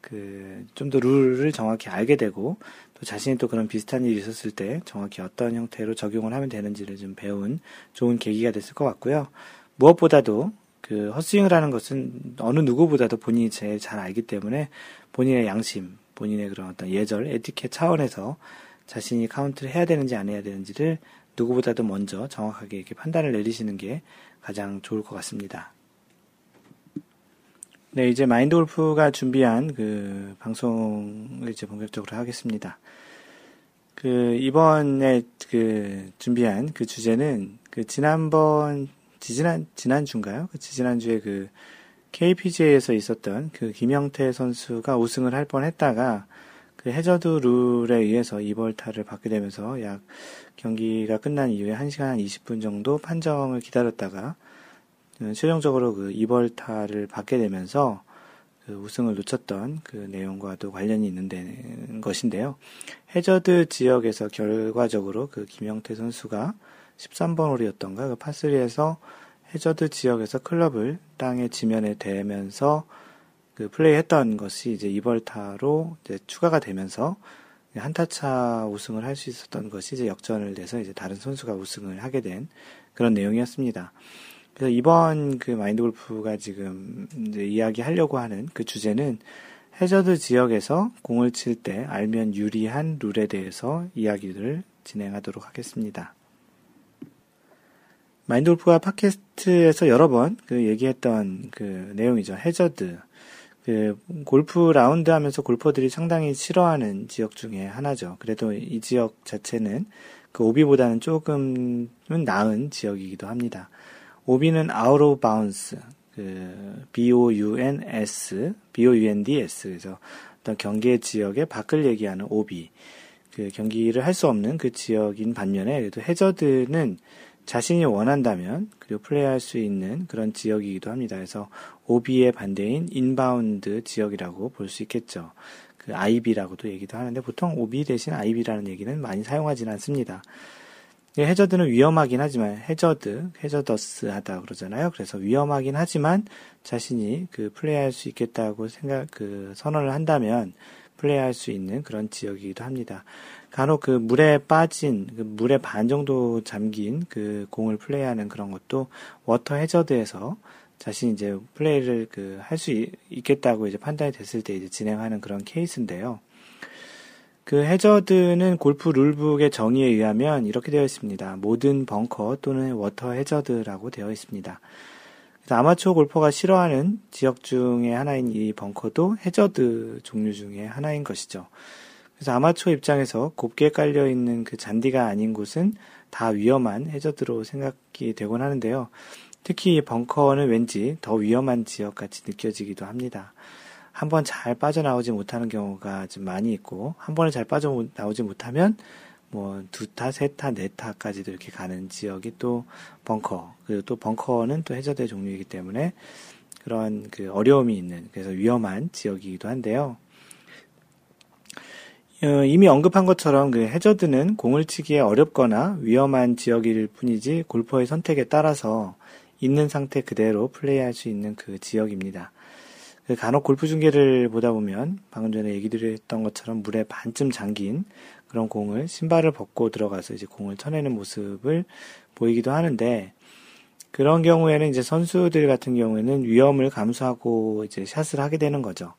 Speaker 1: 그, 좀 더 룰을 정확히 알게 되고, 또 자신이 또 그런 비슷한 일이 있었을 때 정확히 어떤 형태로 적용을 하면 되는지를 좀 배운 좋은 계기가 됐을 것 같고요. 무엇보다도 그 헛스윙을 하는 것은 어느 누구보다도 본인이 제일 잘 알기 때문에 본인의 양심, 본인의 그런 어떤 예절, 에티켓 차원에서 자신이 카운트를 해야 되는지 안 해야 되는지를 누구보다도 먼저 정확하게 이렇게 판단을 내리시는 게 가장 좋을 것 같습니다. 네, 이제 마인드 골프가 준비한 그 방송을 이제 본격적으로 하겠습니다. 그 이번에 그 준비한 그 주제는 그 지난번 지지난 지난 주인가요? 그 지지난 주에 그 KPGA에서 있었던 그 김영태 선수가 우승을 할 뻔했다가 그 해저드 룰에 의해서 이벌타를 받게 되면서 약 경기가 끝난 이후에 1시간 20분 정도 판정을 기다렸다가 어, 최종적으로 그 이벌타를 받게 되면서 그 우승을 놓쳤던 그 내용과도 관련이 있는 것인데요. 해저드 지역에서 결과적으로 그 김영태 선수가 13번 홀이었던가 그 파3에서 해저드 지역에서 클럽을 땅의 지면에 대면서 그 플레이했던 것이 이제 이벌타로 이제 추가가 되면서 한타차 우승을 할 수 있었던 것이 이제 역전을 돼서 이제 다른 선수가 우승을 하게 된 그런 내용이었습니다. 그래서 이번 그 마인드 골프가 지금 이제 이야기하려고 하는 그 주제는 해저드 지역에서 공을 칠 때 알면 유리한 룰에 대해서 이야기를 진행하도록 하겠습니다. 마인드 골프가 팟캐스트에서 여러 번 그 얘기했던 그 내용이죠. 해저드. 그 골프 라운드 하면서 골퍼들이 상당히 싫어하는 지역 중에 하나죠. 그래도 이 지역 자체는 그 오비보다는 조금은 나은 지역이기도 합니다. OB는 out of bounds, 그 B-O-U-N-S, B-O-U-N-D-S. 그래서 어떤 경계 지역의 밖을 얘기하는 OB. 그 경기를 할 수 없는 그 지역인 반면에 그래도 해저드는 자신이 원한다면 그리고 플레이할 수 있는 그런 지역이기도 합니다. 그래서 OB의 반대인 inbound 지역이라고 볼 수 있겠죠. 그 IB라고도 얘기도 하는데 보통 OB 대신 IB라는 얘기는 많이 사용하지는 않습니다. 해저드는 위험하긴 하지만 해저드, hazardous 하다 그러잖아요. 그래서 위험하긴 하지만 자신이 그 플레이할 수 있겠다고 생각 그 선언을 한다면 플레이할 수 있는 그런 지역이기도 합니다. 간혹 그 물에 빠진 그 물에 반 정도 잠긴 그 공을 플레이하는 그런 것도 워터 해저드에서 자신이 이제 플레이를 그 할 수 있겠다고 이제 판단이 됐을 때 이제 진행하는 그런 케이스인데요. 그 해저드는 골프 rule book의 정의에 의하면 이렇게 되어 있습니다. 모든 벙커 또는 워터 해저드라고 되어 있습니다. 그래서 아마추어 골퍼가 싫어하는 지역 중에 하나인 이 벙커도 해저드 종류 중에 하나인 것이죠. 그래서 아마추어 입장에서 곱게 깔려 있는 그 잔디가 아닌 곳은 다 위험한 해저드로 생각이 되곤 하는데요. 특히 벙커는 왠지 더 위험한 지역 같이 느껴지기도 합니다. 한 번 잘 빠져나오지 못하는 경우가 좀 많이 있고, 한 번에 잘 빠져나오지 못하면, 뭐, 두 타, 세 타, 네 타까지도 이렇게 가는 지역이 또 벙커, 그리고 또 벙커는 또 해저대 종류이기 때문에 그런 그 어려움이 있는, 그래서 위험한 지역이기도 한데요. 어, 이미 언급한 것처럼 그 해저드는 공을 치기에 어렵거나 위험한 지역일 뿐이지 골퍼의 선택에 따라서 있는 상태 그대로 플레이할 수 있는 그 지역입니다. 그 간혹 골프 중계를 보다 보면 방금 전에 얘기 드렸던 것처럼 물에 반쯤 잠긴 그런 공을 신발을 벗고 들어가서 이제 공을 쳐내는 모습을 보이기도 하는데 그런 경우에는 이제 선수들 같은 경우에는 위험을 감수하고 이제 샷을 하게 되는 거죠.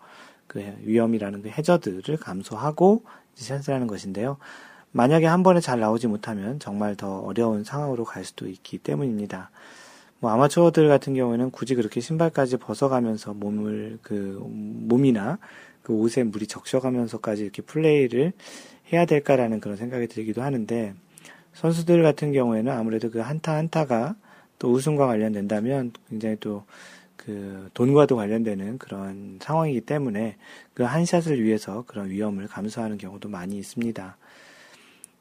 Speaker 1: 그 위험이라는 그 해저드를 감수하고 샷을 하는 것인데요. 만약에 한 번에 잘 나오지 못하면 정말 더 어려운 상황으로 갈 수도 있기 때문입니다. 뭐 아마추어들 같은 경우에는 굳이 그렇게 신발까지 벗어가면서 몸을 그 몸이나 그 옷에 물이 적셔가면서까지 이렇게 플레이를 해야 될까라는 그런 생각이 들기도 하는데 선수들 같은 경우에는 아무래도 그 한타 한타가 또 우승과 관련된다면 굉장히 또 그 돈과도 관련되는 그런 상황이기 때문에 그 한 샷을 위해서 그런 위험을 감수하는 경우도 많이 있습니다.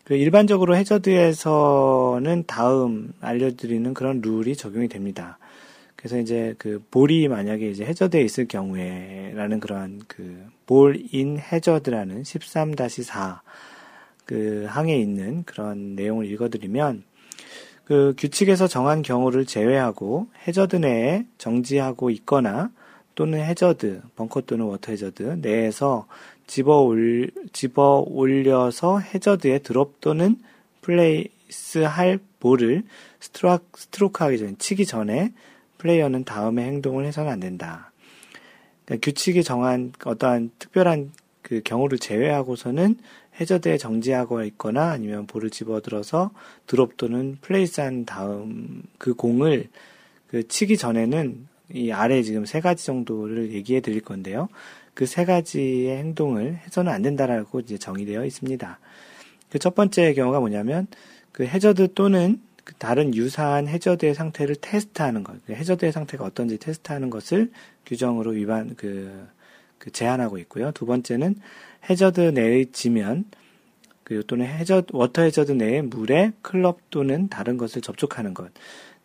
Speaker 1: 그 일반적으로 해저드에서는 다음 알려드리는 그런 룰이 적용이 됩니다. 그래서 이제 그 볼이 만약에 이제 해저드에 있을 경우에라는 그러한 그 볼인 해저드라는 13-4그 항에 있는 그런 내용을 읽어드리면 그 규칙에서 정한 경우를 제외하고 해저드 내에 정지하고 있거나 또는 해저드, 벙커 또는 워터 해저드 내에서 집어 올, 집어 올려서 해저드에 드롭 또는 place 할 볼을 스트로크, 스트로크 하기 전에, 치기 전에 플레이어는 다음의 행동을 해서는 안 된다. 그러니까 규칙이 정한 어떠한 특별한 그 경우를 제외하고서는 해저드에 정지하고 있거나 아니면 볼을 집어들어서 드롭 또는 place 한 다음 그 공을 그 치기 전에는 이 아래 지금 세 가지 정도를 얘기해 드릴 건데요. 그 세 가지의 행동을 해서는 안 된다라고 이제 정의되어 있습니다. 그 첫 번째 경우가 뭐냐면 그 해저드 또는 그 다른 유사한 해저드의 상태를 테스트하는 것, 그 해저드의 상태가 어떤지 테스트하는 것을 규정으로 위반 그, 그 제한하고 있고요. 두 번째는 해저드 내의 지면 그 또는 해저 워터 해저드 내의 물에 클럽 또는 다른 것을 접촉하는 것.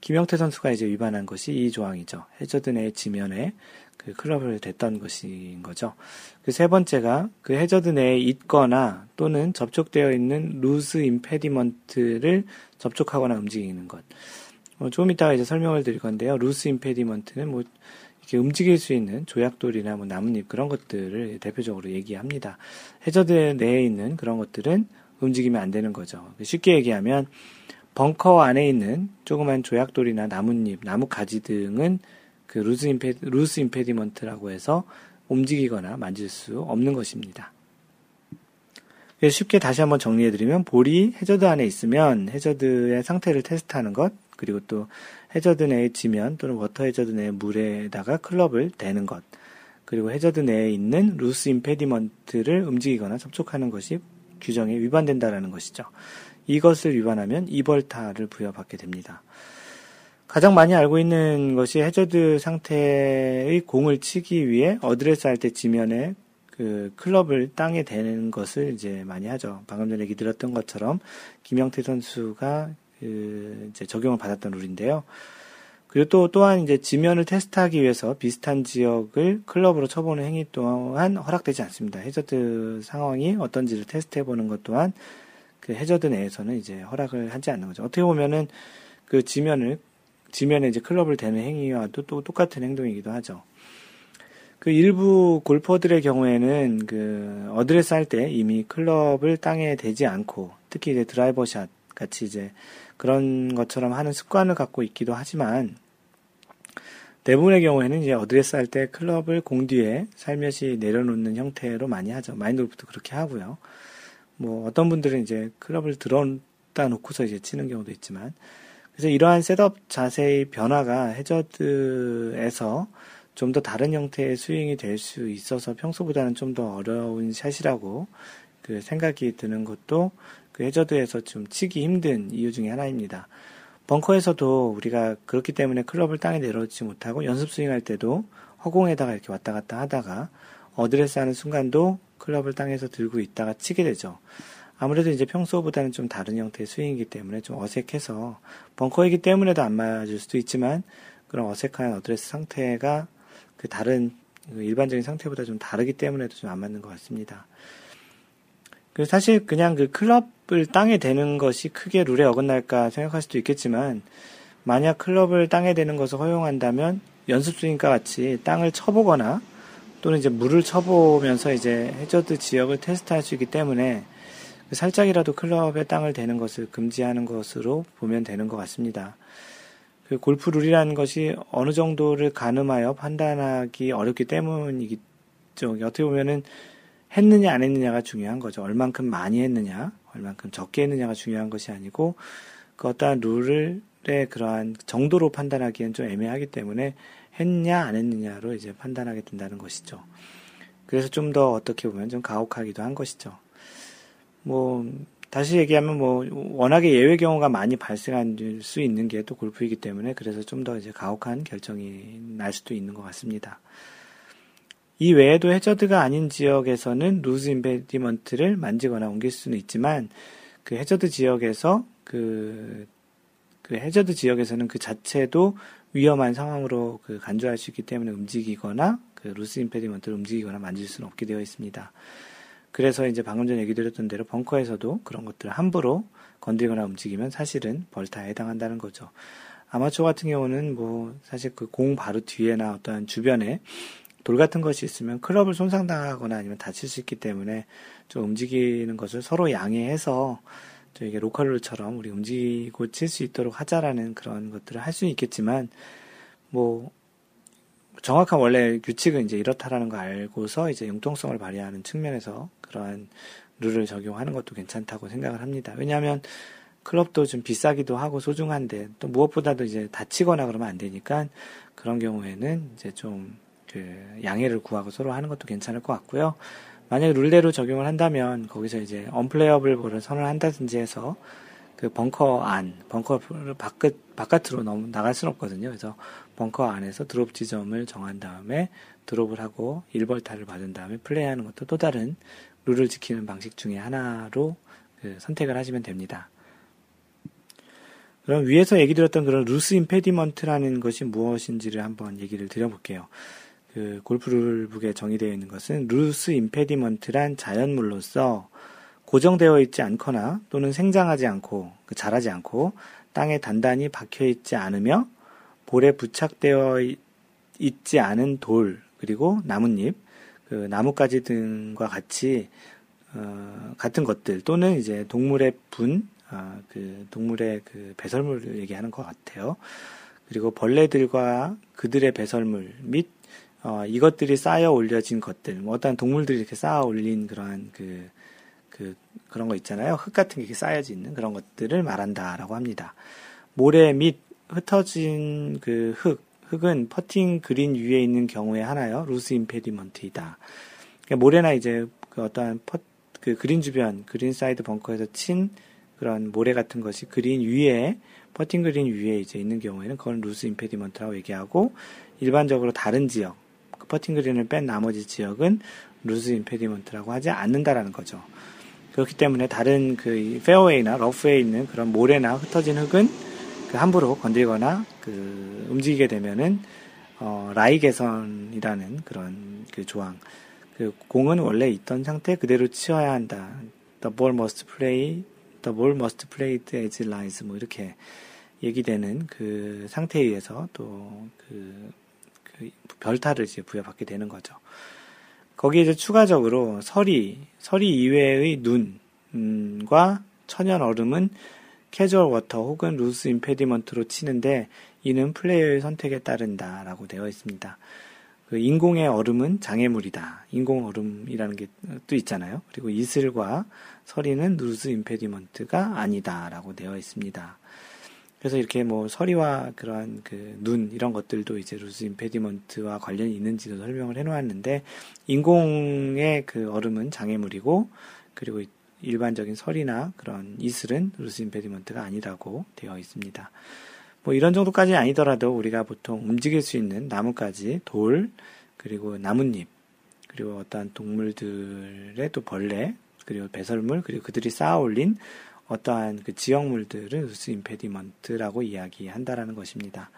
Speaker 1: 김영태 선수가 이제 위반한 것이 이 조항이죠. 해저드 내 지면에 그 클럽을 댔던 것인 거죠. 그 세 번째가 그 해저드 내에 있거나 또는 접촉되어 있는 loose impediment를 접촉하거나 움직이는 것. 어, 조금 이따가 이제 설명을 드릴 건데요. loose impediment는 뭐 이렇게 움직일 수 있는 조약돌이나 뭐 나뭇잎 그런 것들을 대표적으로 얘기합니다. 해저드 내에 있는 그런 것들은 움직이면 안 되는 거죠. 쉽게 얘기하면 벙커 안에 있는 조그만 조약돌이나 나뭇잎, 나뭇가지 등은 그 loose, impe, loose impediment라고 해서 움직이거나 만질 수 없는 것입니다. 쉽게 다시 한번 정리해드리면 볼이 해저드 안에 있으면 해저드의 상태를 테스트하는 것, 그리고 또 해저드 내에 지면 또는 워터 해저드 내에 물에다가 클럽을 대는 것, 그리고 해저드 내에 있는 loose impediment를 움직이거나 접촉하는 것이 규정에 위반된다라는 것이죠. 이것을 위반하면 이벌타를 부여받게 됩니다. 가장 많이 알고 있는 것이 해저드 상태의 공을 치기 위해 어드레스 할 때 지면에 그 클럽을 땅에 대는 것을 이제 많이 하죠. 방금 전에 얘기 들었던 것처럼 김영태 선수가 그 이제 적용을 받았던 룰인데요. 그리고 또 또한 이제 지면을 테스트하기 위해서 비슷한 지역을 클럽으로 쳐보는 행위 또한 허락되지 않습니다. 해저드 상황이 어떤지를 테스트해 보는 것 또한 그 해저드 내에서는 이제 허락을 하지 않는 거죠. 어떻게 보면은 그 지면을 지면에 이제 클럽을 대는 행위와도 또 똑같은 행동이기도 하죠. 그 일부 골퍼들의 경우에는 그 어드레스 할 때 이미 클럽을 땅에 대지 않고 특히 이제 드라이버샷 같이 이제 그런 것처럼 하는 습관을 갖고 있기도 하지만 대부분의 경우에는 이제 어드레스 할 때 클럽을 공 뒤에 살며시 내려놓는 형태로 많이 하죠. 마인드 골프도 그렇게 하고요. 뭐 어떤 분들은 이제 클럽을 들어다 놓고서 이제 치는 경우도 있지만 그래서 이러한 setup 자세의 변화가 해저드에서 좀 더 다른 형태의 스윙이 될 수 있어서 평소보다는 좀 더 어려운 샷이라고 그 생각이 드는 것도 그 해저드에서 좀 치기 힘든 이유 중에 하나입니다. 벙커에서도 우리가 그렇기 때문에 클럽을 땅에 내려놓지 못하고 연습 스윙할 때도 허공에다가 이렇게 왔다 갔다 하다가 어드레스 하는 순간도 클럽을 땅에서 들고 있다가 치게 되죠. 아무래도 이제 평소보다는 좀 다른 형태의 스윙이기 때문에 좀 어색해서 벙커이기 때문에도 안 맞을 수도 있지만 그런 어색한 어드레스 상태가 그 다른 그 일반적인 상태보다 좀 다르기 때문에도 좀 안 맞는 것 같습니다. 그 사실 그냥 그 클럽을 땅에 대는 것이 크게 룰에 어긋날까 생각할 수도 있겠지만 만약 클럽을 땅에 대는 것을 허용한다면 연습 스윙과 같이 땅을 쳐보거나 또는 이제 물을 쳐보면서 이제 해저드 지역을 테스트할 수 있기 때문에 그 살짝이라도 클럽에 땅을 대는 것을 금지하는 것으로 보면 되는 것 같습니다. 그 골프 룰이라는 것이 어느 정도를 가늠하여 판단하기 어렵기 때문이기 죠 어떻게 보면은 했느냐 안 했느냐가 중요한 거죠. 얼만큼 많이 했느냐, 얼만큼 적게 했느냐가 중요한 것이 아니고 그 어떠한 룰의 그러한 정도로 판단하기엔 좀 애매하기 때문에 했냐 안 했느냐로 이제 판단하게 된다는 것이죠. 그래서 좀 더 어떻게 보면 좀 가혹하기도 한 것이죠. 뭐 다시 얘기하면 뭐 워낙에 예외 경우가 많이 발생할 수 있는 게 또 골프이기 때문에 그래서 좀 더 이제 가혹한 결정이 날 수도 있는 것 같습니다. 이 외에도 해저드가 아닌 지역에서는 loose impediment를 만지거나 옮길 수는 있지만 그 해저드 지역에서 그, 그 해저드 지역에서는 그 자체도 위험한 상황으로 그 간주할 수 있기 때문에 움직이거나 그 loose impediment를 움직이거나 만질 수는 없게 되어 있습니다. 그래서 이제 방금 전에 얘기 드렸던 대로 벙커에서도 그런 것들을 함부로 건드리거나 움직이면 사실은 벌타에 해당한다는 거죠. 아마추어 같은 경우는 뭐 사실 그 공 바로 뒤에나 어떠한 주변에 돌 같은 것이 있으면 클럽을 손상당하거나 아니면 다칠 수 있기 때문에 좀 움직이는 것을 서로 양해해서 좀 이게 로컬룰처럼 우리 움직이고 칠 수 있도록 하자라는 그런 것들을 할 수는 있겠지만 뭐 정확한 원래 규칙은 이제 이렇다라는 거 알고서 이제 융통성을 발휘하는 측면에서 그러한 룰을 적용하는 것도 괜찮다고 생각을 합니다. 왜냐하면 클럽도 좀 비싸기도 하고 소중한데 또 무엇보다도 이제 다치거나 그러면 안 되니까 그런 경우에는 이제 좀 그 양해를 구하고 서로 하는 것도 괜찮을 것 같고요. 만약에 룰대로 적용을 한다면 거기서 이제 언플레이어블 볼을 선언을 한다든지 해서 그 벙커 안, 벙커 바깥, 바깥으로 너무 나갈 수는 없거든요. 그래서 벙커 안에서 드롭 지점을 정한 다음에 드롭을 하고 1벌타를 받은 다음에 플레이하는 것도 또 다른 룰을 지키는 방식 중에 하나로 그 선택을 하시면 됩니다. 그럼 위에서 얘기 드렸던 그런 loose impediment라는 것이 무엇인지를 한번 얘기를 드려볼게요. 그 골프 룰북에 정의되어 있는 것은 loose impediment란 자연물로서 고정되어 있지 않거나 또는 생장하지 않고 그 자라지 않고 땅에 단단히 박혀 있지 않으며 볼에 부착되어 있지 않은 돌 그리고 나뭇잎 그 나뭇가지 등과 같이 어, 같은 것들 또는 이제 동물의 분, 어, 그 동물의 그 배설물을 얘기하는 것 같아요. 그리고 벌레들과 그들의 배설물 및 어, 이것들이 쌓여 올려진 것들, 뭐 어떤 동물들이 이렇게 쌓아 올린 그러한 그, 그, 그런 거 있잖아요. 흙 같은 게 이렇게 쌓여져 있는 그런 것들을 말한다라고 합니다. 모래 및 흩어진 그 흙, 흙은 퍼팅 그린 위에 있는 경우에 한하여 loose impediment이다. 그러니까 모래나 이제 그 어떠한 퍼, 그 그린 주변, 그린 사이드 벙커에서 친 그런 모래 같은 것이 그린 위에 퍼팅 그린 위에 이제 있는 경우에는 그건 loose impediment라고 얘기하고 일반적으로 다른 지역, 그 퍼팅 그린을 뺀 나머지 지역은 loose impediment라고 하지 않는다라는 거죠. 그렇기 때문에 다른 그 페어웨이나 러프에 있는 그런 모래나 흩어진 흙은 그 함부로 건들거나 그 움직이게 되면은 어, lie 개선이라는 그런 그 조항. 그 공은 원래 있던 상태 그대로 쳐야 한다. The ball must play, the ball must play as lies. 뭐 이렇게 얘기되는 그 상태에 의해서 또 그, 그 벌타를 이제 부여받게 되는 거죠. 거기에 이제 추가적으로 서리, 서리 이외의 눈과 천연 얼음은 casual water 혹은 loose impediment로 치는데 이는 플레이어의 선택에 따른다 라고 되어 있습니다. 그 인공의 얼음은 장애물이다. 인공 얼음이라는 게 또 있잖아요. 그리고 이슬과 서리는 loose impediment가 아니다 라고 되어 있습니다. 그래서 이렇게 뭐 서리와 그러한 그 눈 이런 것들도 이제 loose impediment와 관련이 있는지도 설명을 해놓았는데 인공의 그 얼음은 장애물이고 그리고 일반적인 서리나 그런 이슬은 loose impediment가 아니라고 되어 있습니다. 뭐 이런 정도까지 아니더라도 우리가 보통 움직일 수 있는 나뭇가지, 돌, 그리고 나뭇잎, 그리고 어떠한 동물들의 또 벌레, 그리고 배설물, 그리고 그들이 쌓아 올린 어떠한 그 지역물들을 loose impediment라고 이야기한다라는 것입니다.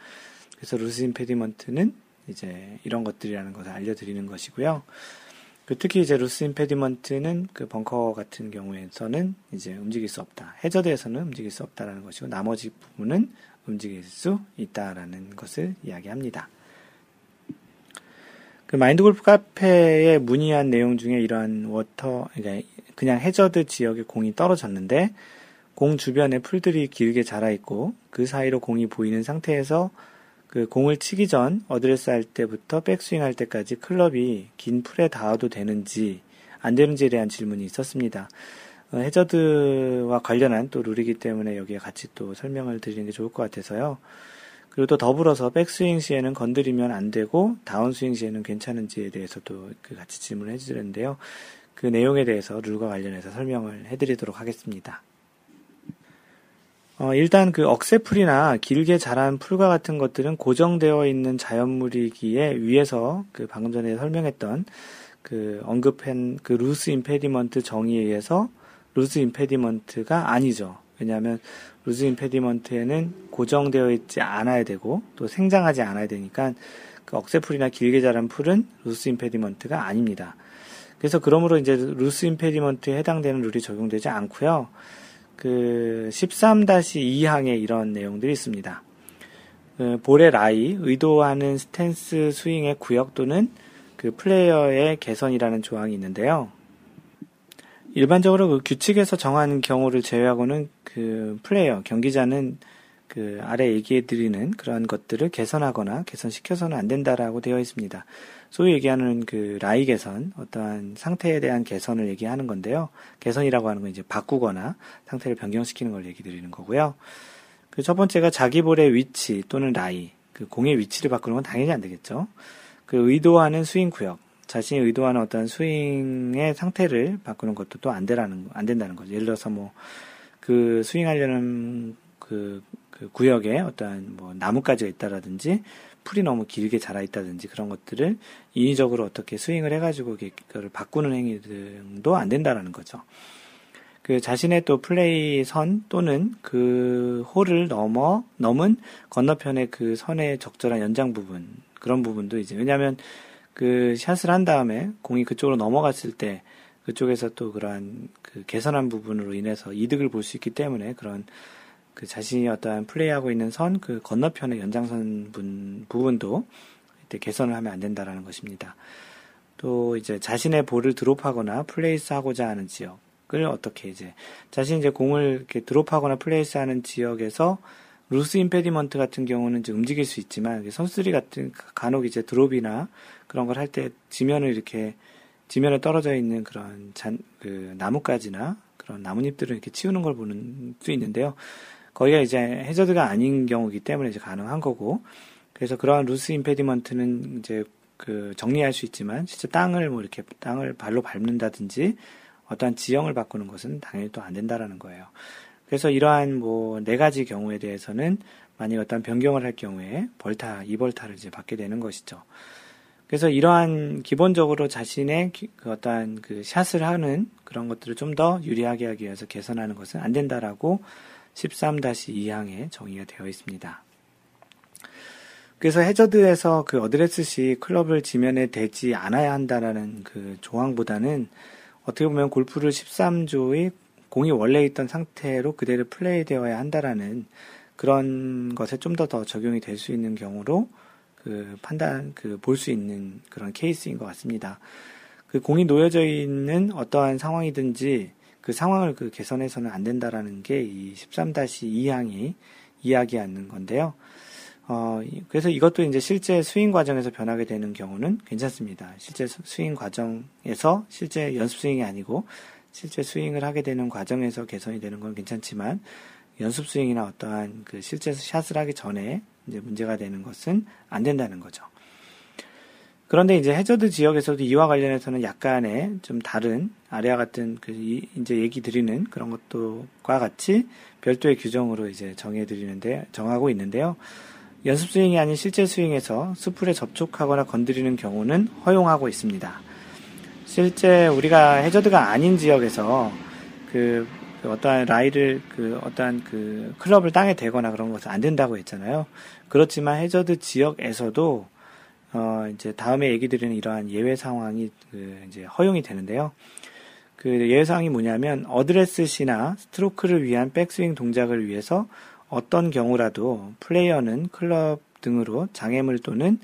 Speaker 1: 그래서 loose impediment는 이제 이런 것들이라는 것을 알려드리는 것이고요. 그 특히 이제 loose impediment는 그 벙커 같은 경우에서는 이제 움직일 수 없다. 해저드에서는 움직일 수 없다라는 것이고 나머지 부분은 움직일 수 있다라는 것을 이야기합니다. 그 마인드 골프 카페에 문의한 내용 중에 이러한 워터, 그냥 해저드 지역에 공이 떨어졌는데 공 주변에 풀들이 길게 자라 있고 그 사이로 공이 보이는 상태에서 그 공을 치기 전 어드레스 할 때부터 백스윙 할 때까지 클럽이 긴 풀에 닿아도 되는지 안 되는지에 대한 질문이 있었습니다. 어, 해저드와 관련한 또 룰이기 때문에 여기에 같이 또 설명을 드리는 게 좋을 것 같아서요. 그리고 또 더불어서 백스윙 시에는 건드리면 안 되고 다운스윙 시에는 괜찮은지에 대해서도 그 같이 질문을 해주는데요. 그 내용에 대해서 룰과 관련해서 설명을 해드리도록 하겠습니다. 어, 일단 그 억새풀이나 길게 자란 풀과 같은 것들은 고정되어 있는 자연물이기에 위에서 그 방금 전에 설명했던 그 언급한 그 loose impediment 정의에 의해서 loose impediment가 아니죠. 왜냐하면 loose impediment에는 고정되어 있지 않아야 되고 또 생장하지 않아야 되니까 그 억새풀이나 길게 자란 풀은 loose impediment가 아닙니다. 그래서 그러므로 이제 loose impediment에 해당되는 룰이 적용되지 않고요. 그 13-2항에 이런 내용들이 있습니다. 그 볼의 라이, 의도하는 스탠스 스윙의 구역 또는 그 플레이어의 개선이라는 조항이 있는데요. 일반적으로 그 규칙에서 정한 경우를 제외하고는 그 플레이어, 경기자는 그 아래 얘기해 드리는 그런 것들을 개선하거나 개선시켜서는 안 된다라고 되어 있습니다. 소위 얘기하는 그 라이 개선, 어떠한 상태에 대한 개선을 얘기하는 건데요. 개선이라고 하는 건 이제 바꾸거나 상태를 변경시키는 걸 얘기 드리는 거고요. 그 첫 번째가 자기 볼의 위치 또는 라이, 그 공의 위치를 바꾸는 건 당연히 안 되겠죠. 그 의도하는 스윙 구역, 자신이 의도하는 어떤 스윙의 상태를 바꾸는 것도 또 안 되라는, 안 된다는 거죠. 예를 들어서 뭐, 그 스윙하려는 그, 그 구역에 어떠한 뭐 나뭇가지가 있다라든지 풀이 너무 길게 자라 있다든지 그런 것들을 인위적으로 어떻게 스윙을 해가지고 그걸 바꾸는 행위 등도 안 된다라는 거죠. 그 자신의 또 플레이 선 또는 그 홀을 넘어 넘은 건너편의 그 선의 적절한 연장 부분 그런 부분도 이제 왜냐하면 그 샷을 한 다음에 공이 그쪽으로 넘어갔을 때 그쪽에서 또 그러한 그 개선한 부분으로 인해서 이득을 볼 수 있기 때문에 그런 그 자신이 어떠한 플레이하고 있는 선, 그 건너편의 연장선 분, 부분도 이때 개선을 하면 안 된다라는 것입니다. 또 이제 자신의 볼을 드롭하거나 place 하고자 하는 지역을 어떻게 이제 자신이 이제 공을 이렇게 드롭하거나 place 하는 지역에서 loose impediment 같은 경우는 이제 움직일 수 있지만 선수들이 같은 간혹 이제 드롭이나 그런 걸 할 때 지면을 이렇게 지면에 떨어져 있는 그런 잔, 그 나뭇가지나 그런 나뭇잎들을 이렇게 치우는 걸 보는 수 있는데요. 거기가 이제 해저드가 아닌 경우이기 때문에 이제 가능한 거고, 그래서 그러한 루스 임페디먼트는 이제 그 정리할 수 있지만, 진짜 땅을 뭐 이렇게 땅을 발로 밟는다든지, 어떠한 지형을 바꾸는 것은 당연히 또 안 된다라는 거예요. 그래서 이러한 뭐 네 가지 경우에 대해서는 만약 어떤 변경을 할 경우에 벌타, 2벌타를 이제 받게 되는 것이죠. 그래서 이러한 기본적으로 자신의 그 어떠한 그 샷을 하는 그런 것들을 좀 더 유리하게 하기 위해서 개선하는 것은 안 된다라고 13-2항에 정의가 되어 있습니다. 그래서 해저드에서 그 어드레스 시 클럽을 지면에 대지 않아야 한다라는 그 조항보다는 어떻게 보면 골프 룰 13조의 공이 원래 있던 상태로 그대로 플레이되어야 한다라는 그런 것에 좀 더 더 적용이 될 수 있는 경우로 그 판단 그 볼 수 있는 그런 케이스인 것 같습니다. 그 공이 놓여져 있는 어떠한 상황이든지 그 상황을 그 개선해서는 안 된다라는 게 이 13-2항이 이야기하는 건데요. 어, 그래서 이것도 이제 실제 스윙 과정에서 변하게 되는 경우는 괜찮습니다. 실제 스윙 과정에서 실제 연습 스윙이 아니고 실제 스윙을 하게 되는 과정에서 개선이 되는 건 괜찮지만 연습 스윙이나 어떠한 그 실제 샷을 하기 전에 이제 문제가 되는 것은 안 된다는 거죠. 그런데 이제 해저드 지역에서도 이와 관련해서는 약간의 좀 다른 아래와 같은 그 이제 얘기 드리는 그런 것도과 같이 별도의 규정으로 이제 정해 드리는데 정하고 있는데요. 연습 스윙이 아닌 실제 스윙에서 수풀에 접촉하거나 건드리는 경우는 허용하고 있습니다. 실제 우리가 해저드가 아닌 지역에서 그, 그 어떠한 라이를 그 어떠한 그 클럽을 땅에 대거나 그런 것은 안 된다고 했잖아요. 그렇지만 해저드 지역에서도 어 이제 다음에 얘기 드리는 이러한 예외 상황이 그 이제 허용이 되는데요. 그 예외 상황이 뭐냐면 어드레스 시나 스트로크를 위한 백스윙 동작을 위해서 어떤 경우라도 플레이어는 클럽 등으로 장애물 또는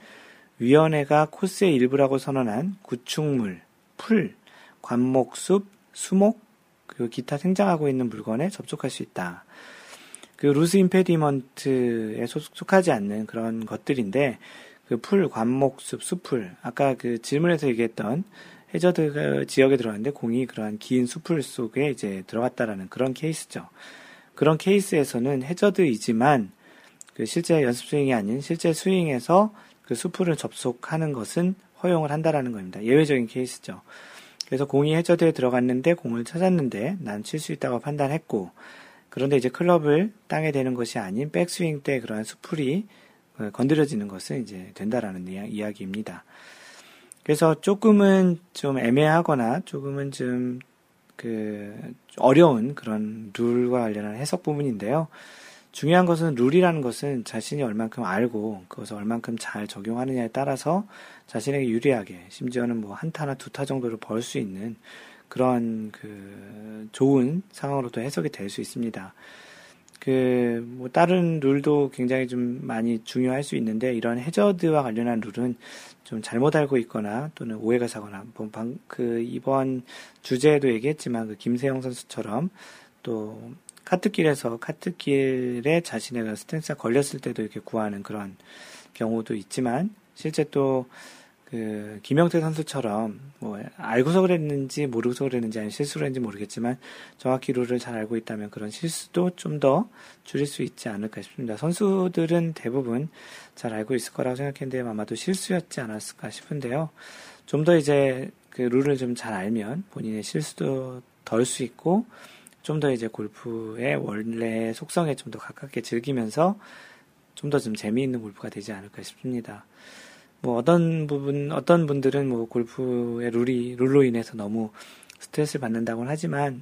Speaker 1: 위원회가 코스의 일부라고 선언한 구축물, 풀, 관목숲, 수목, 그리고 기타 생장하고 있는 물건에 접촉할 수 있다. 그 loose impediment에 속하지 않는 그런 것들인데 그 풀, 관목숲, 수풀 아까 그 질문에서 얘기했던 해저드 지역에 들어갔는데 공이 그러한 긴 수풀 속에 이제 들어갔다라는 그런 케이스죠. 그런 케이스에서는 해저드이지만 그 실제 연습 스윙이 아닌 실제 스윙에서 그 수풀을 접속하는 것은 허용을 한다라는 겁니다. 예외적인 케이스죠. 그래서 공이 해저드에 들어갔는데 공을 찾았는데 난 칠 수 있다고 판단했고 그런데 이제 클럽을 땅에 대는 것이 아닌 백스윙 때 그러한 수풀이 어, 건드려지는 것은 이제 된다라는 이야기입니다. 그래서 조금은 좀 애매하거나 조금은 좀 그 어려운 그런 룰과 관련한 해석 부분인데요. 중요한 것은 룰이라는 것은 자신이 얼만큼 알고 그것을 얼만큼 잘 적용하느냐에 따라서 자신에게 유리하게 심지어는 뭐 한타나 두 타 정도를 벌 수 있는 그런 그 좋은 상황으로도 해석이 될 수 있습니다. 그, 뭐, 다른 룰도 굉장히 좀 많이 중요할 수 있는데, 이런 해저드와 관련한 룰은 좀 잘못 알고 있거나 또는 오해가 사거나 뭐 방, 그 이번 주제에도 얘기했지만 그 김세영 선수처럼 또 카트길에서 카트길에 자신의 그 스탠스가 걸렸을 때도 이렇게 구하는 그런 경우도 있지만 실제 또 그 김영태 선수처럼 뭐 알고서 그랬는지 모르고서 그랬는지 아니면 실수를 했는지 모르겠지만 정확히 룰을 잘 알고 있다면 그런 실수도 좀 더 줄일 수 있지 않을까 싶습니다. 선수들은 대부분 잘 알고 있을 거라고 생각했는데 아마도 실수였지 않았을까 싶은데요. 좀 더 이제 그 룰을 좀 잘 알면 본인의 실수도 덜 수 있고 좀 더 이제 골프의 원래 속성에 좀 더 가깝게 즐기면서 좀 더좀 재미있는 골프가 되지 않을까 싶습니다. 뭐 어떤 부분 어떤 분들은 뭐 골프의 룰이 룰로 인해서 너무 스트레스를 받는다고는 하지만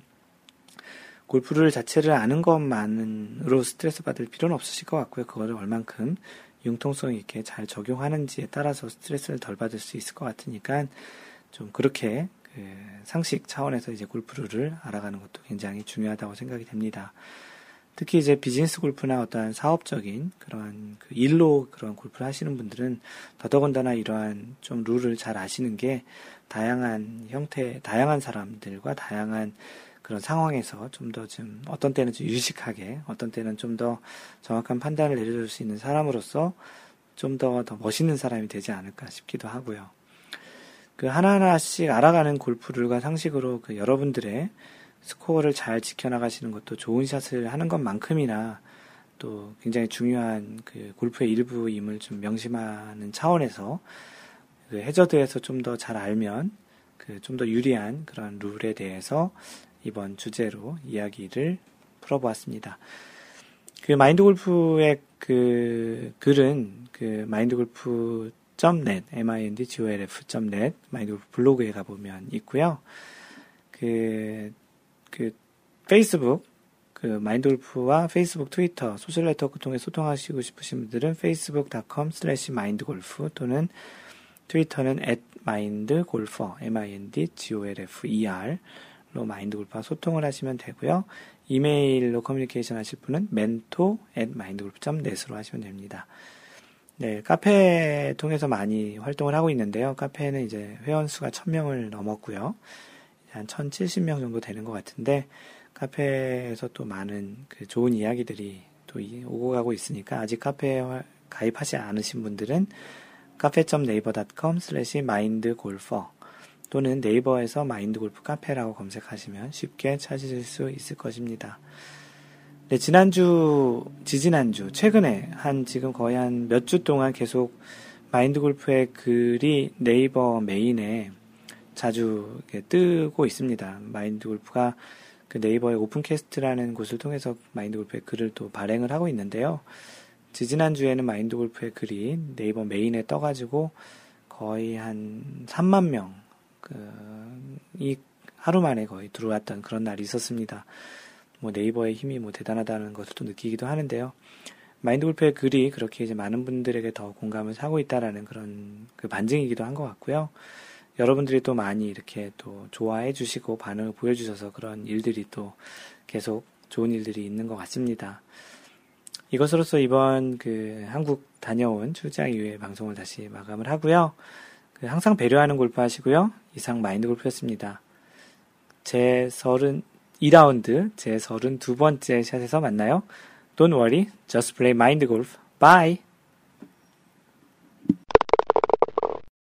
Speaker 1: 골프를 자체를 아는 것만으로 스트레스 받을 필요는 없으실 것 같고요. 그거를 얼만큼 융통성 있게 잘 적용하는지에 따라서 스트레스를 덜 받을 수 있을 것 같으니까 좀 그렇게 그 상식 차원에서 이제 골프 룰을 알아가는 것도 굉장히 중요하다고 생각이 됩니다. 특히 이제 비즈니스 골프나 어떠한 사업적인 그러한 그 일로 그런 골프를 하시는 분들은 더더군다나 이러한 좀 룰을 잘 아시는 게 다양한 형태, 다양한 사람들과 다양한 그런 상황에서 좀 더좀 좀 어떤 때는 좀 유식하게, 어떤 때는 좀 더 정확한 판단을 내려줄 수 있는 사람으로서 좀더더 멋있는 사람이 되지 않을까 싶기도 하고요. 그 하나하나씩 알아가는 골프 룰과 상식으로 그 여러분들의 스코어를 잘 지켜나가시는 것도 좋은 샷을 하는 것만큼이나 또 굉장히 중요한 그 골프의 일부임을 좀 명심하는 차원에서 그 해저드에서 좀 더 잘 알면 그 좀 더 유리한 그런 룰에 대해서 이번 주제로 이야기를 풀어보았습니다. 그 마인드 골프의 그 글은 그 마인드 골프 .net, mindgolf.net, 마인드 골프 블로그에 가보면 있고요. 그, 그, 페이스북, 그 마인드 골프와 페이스북, 트위터, 소셜 네트워크 통해 소통하시고 싶으신 분들은 facebook.com slash mindgolf 또는 트위터는 at mindgolfer, m-i-n-d-g-o-l-f-e-r 로 마인드 골프와 소통을 하시면 되고요. 이메일로 커뮤니케이션 하실 분은 mentor at mindgolf.net으로 하시면 됩니다. 네, 카페 통해서 많이 활동을 하고 있는데요. 카페는 이제 회원 수가 1000명을 넘었고요. 한 1070명 정도 되는 것 같은데, 카페에서 또 많은 그 좋은 이야기들이 또 오고 가고 있으니까 아직 카페에 가입하지 않으신 분들은 cafe.naver.com slash mindgolfer 또는 네이버에서 마인드골프 카페라고 검색하시면 쉽게 찾으실 수 있을 것입니다. 네, 지난주, 지지난주, 최근에 한 지금 거의 한 몇 주 동안 계속 마인드 골프의 글이 네이버 메인에 자주 뜨고 있습니다. 마인드 골프가 그 네이버의 오픈캐스트라는 곳을 통해서 마인드 골프의 글을 또 발행을 하고 있는데요. 지지난주에는 마인드 골프의 글이 네이버 메인에 떠가지고 거의 한 3만 명, 그, 이 하루 만에 거의 들어왔던 그런 날이 있었습니다. 뭐 네이버의 힘이 뭐 대단하다는 것을 또 느끼기도 하는데요. 마인드 골프의 글이 그렇게 이제 많은 분들에게 더 공감을 사고 있다라는 그런 그 반증이기도 한 것 같고요. 여러분들이 또 많이 이렇게 또 좋아해 주시고 반응을 보여주셔서 그런 일들이 또 계속 좋은 일들이 있는 것 같습니다. 이것으로서 이번 그 한국 다녀온 출장 이후의 방송을 다시 마감을 하고요. 그 항상 배려하는 골프 하시고요. 이상 마인드 골프였습니다. 제 서른 2라운드 제 32번째 샷에서 만나요. Don't worry, just play mind golf. Bye!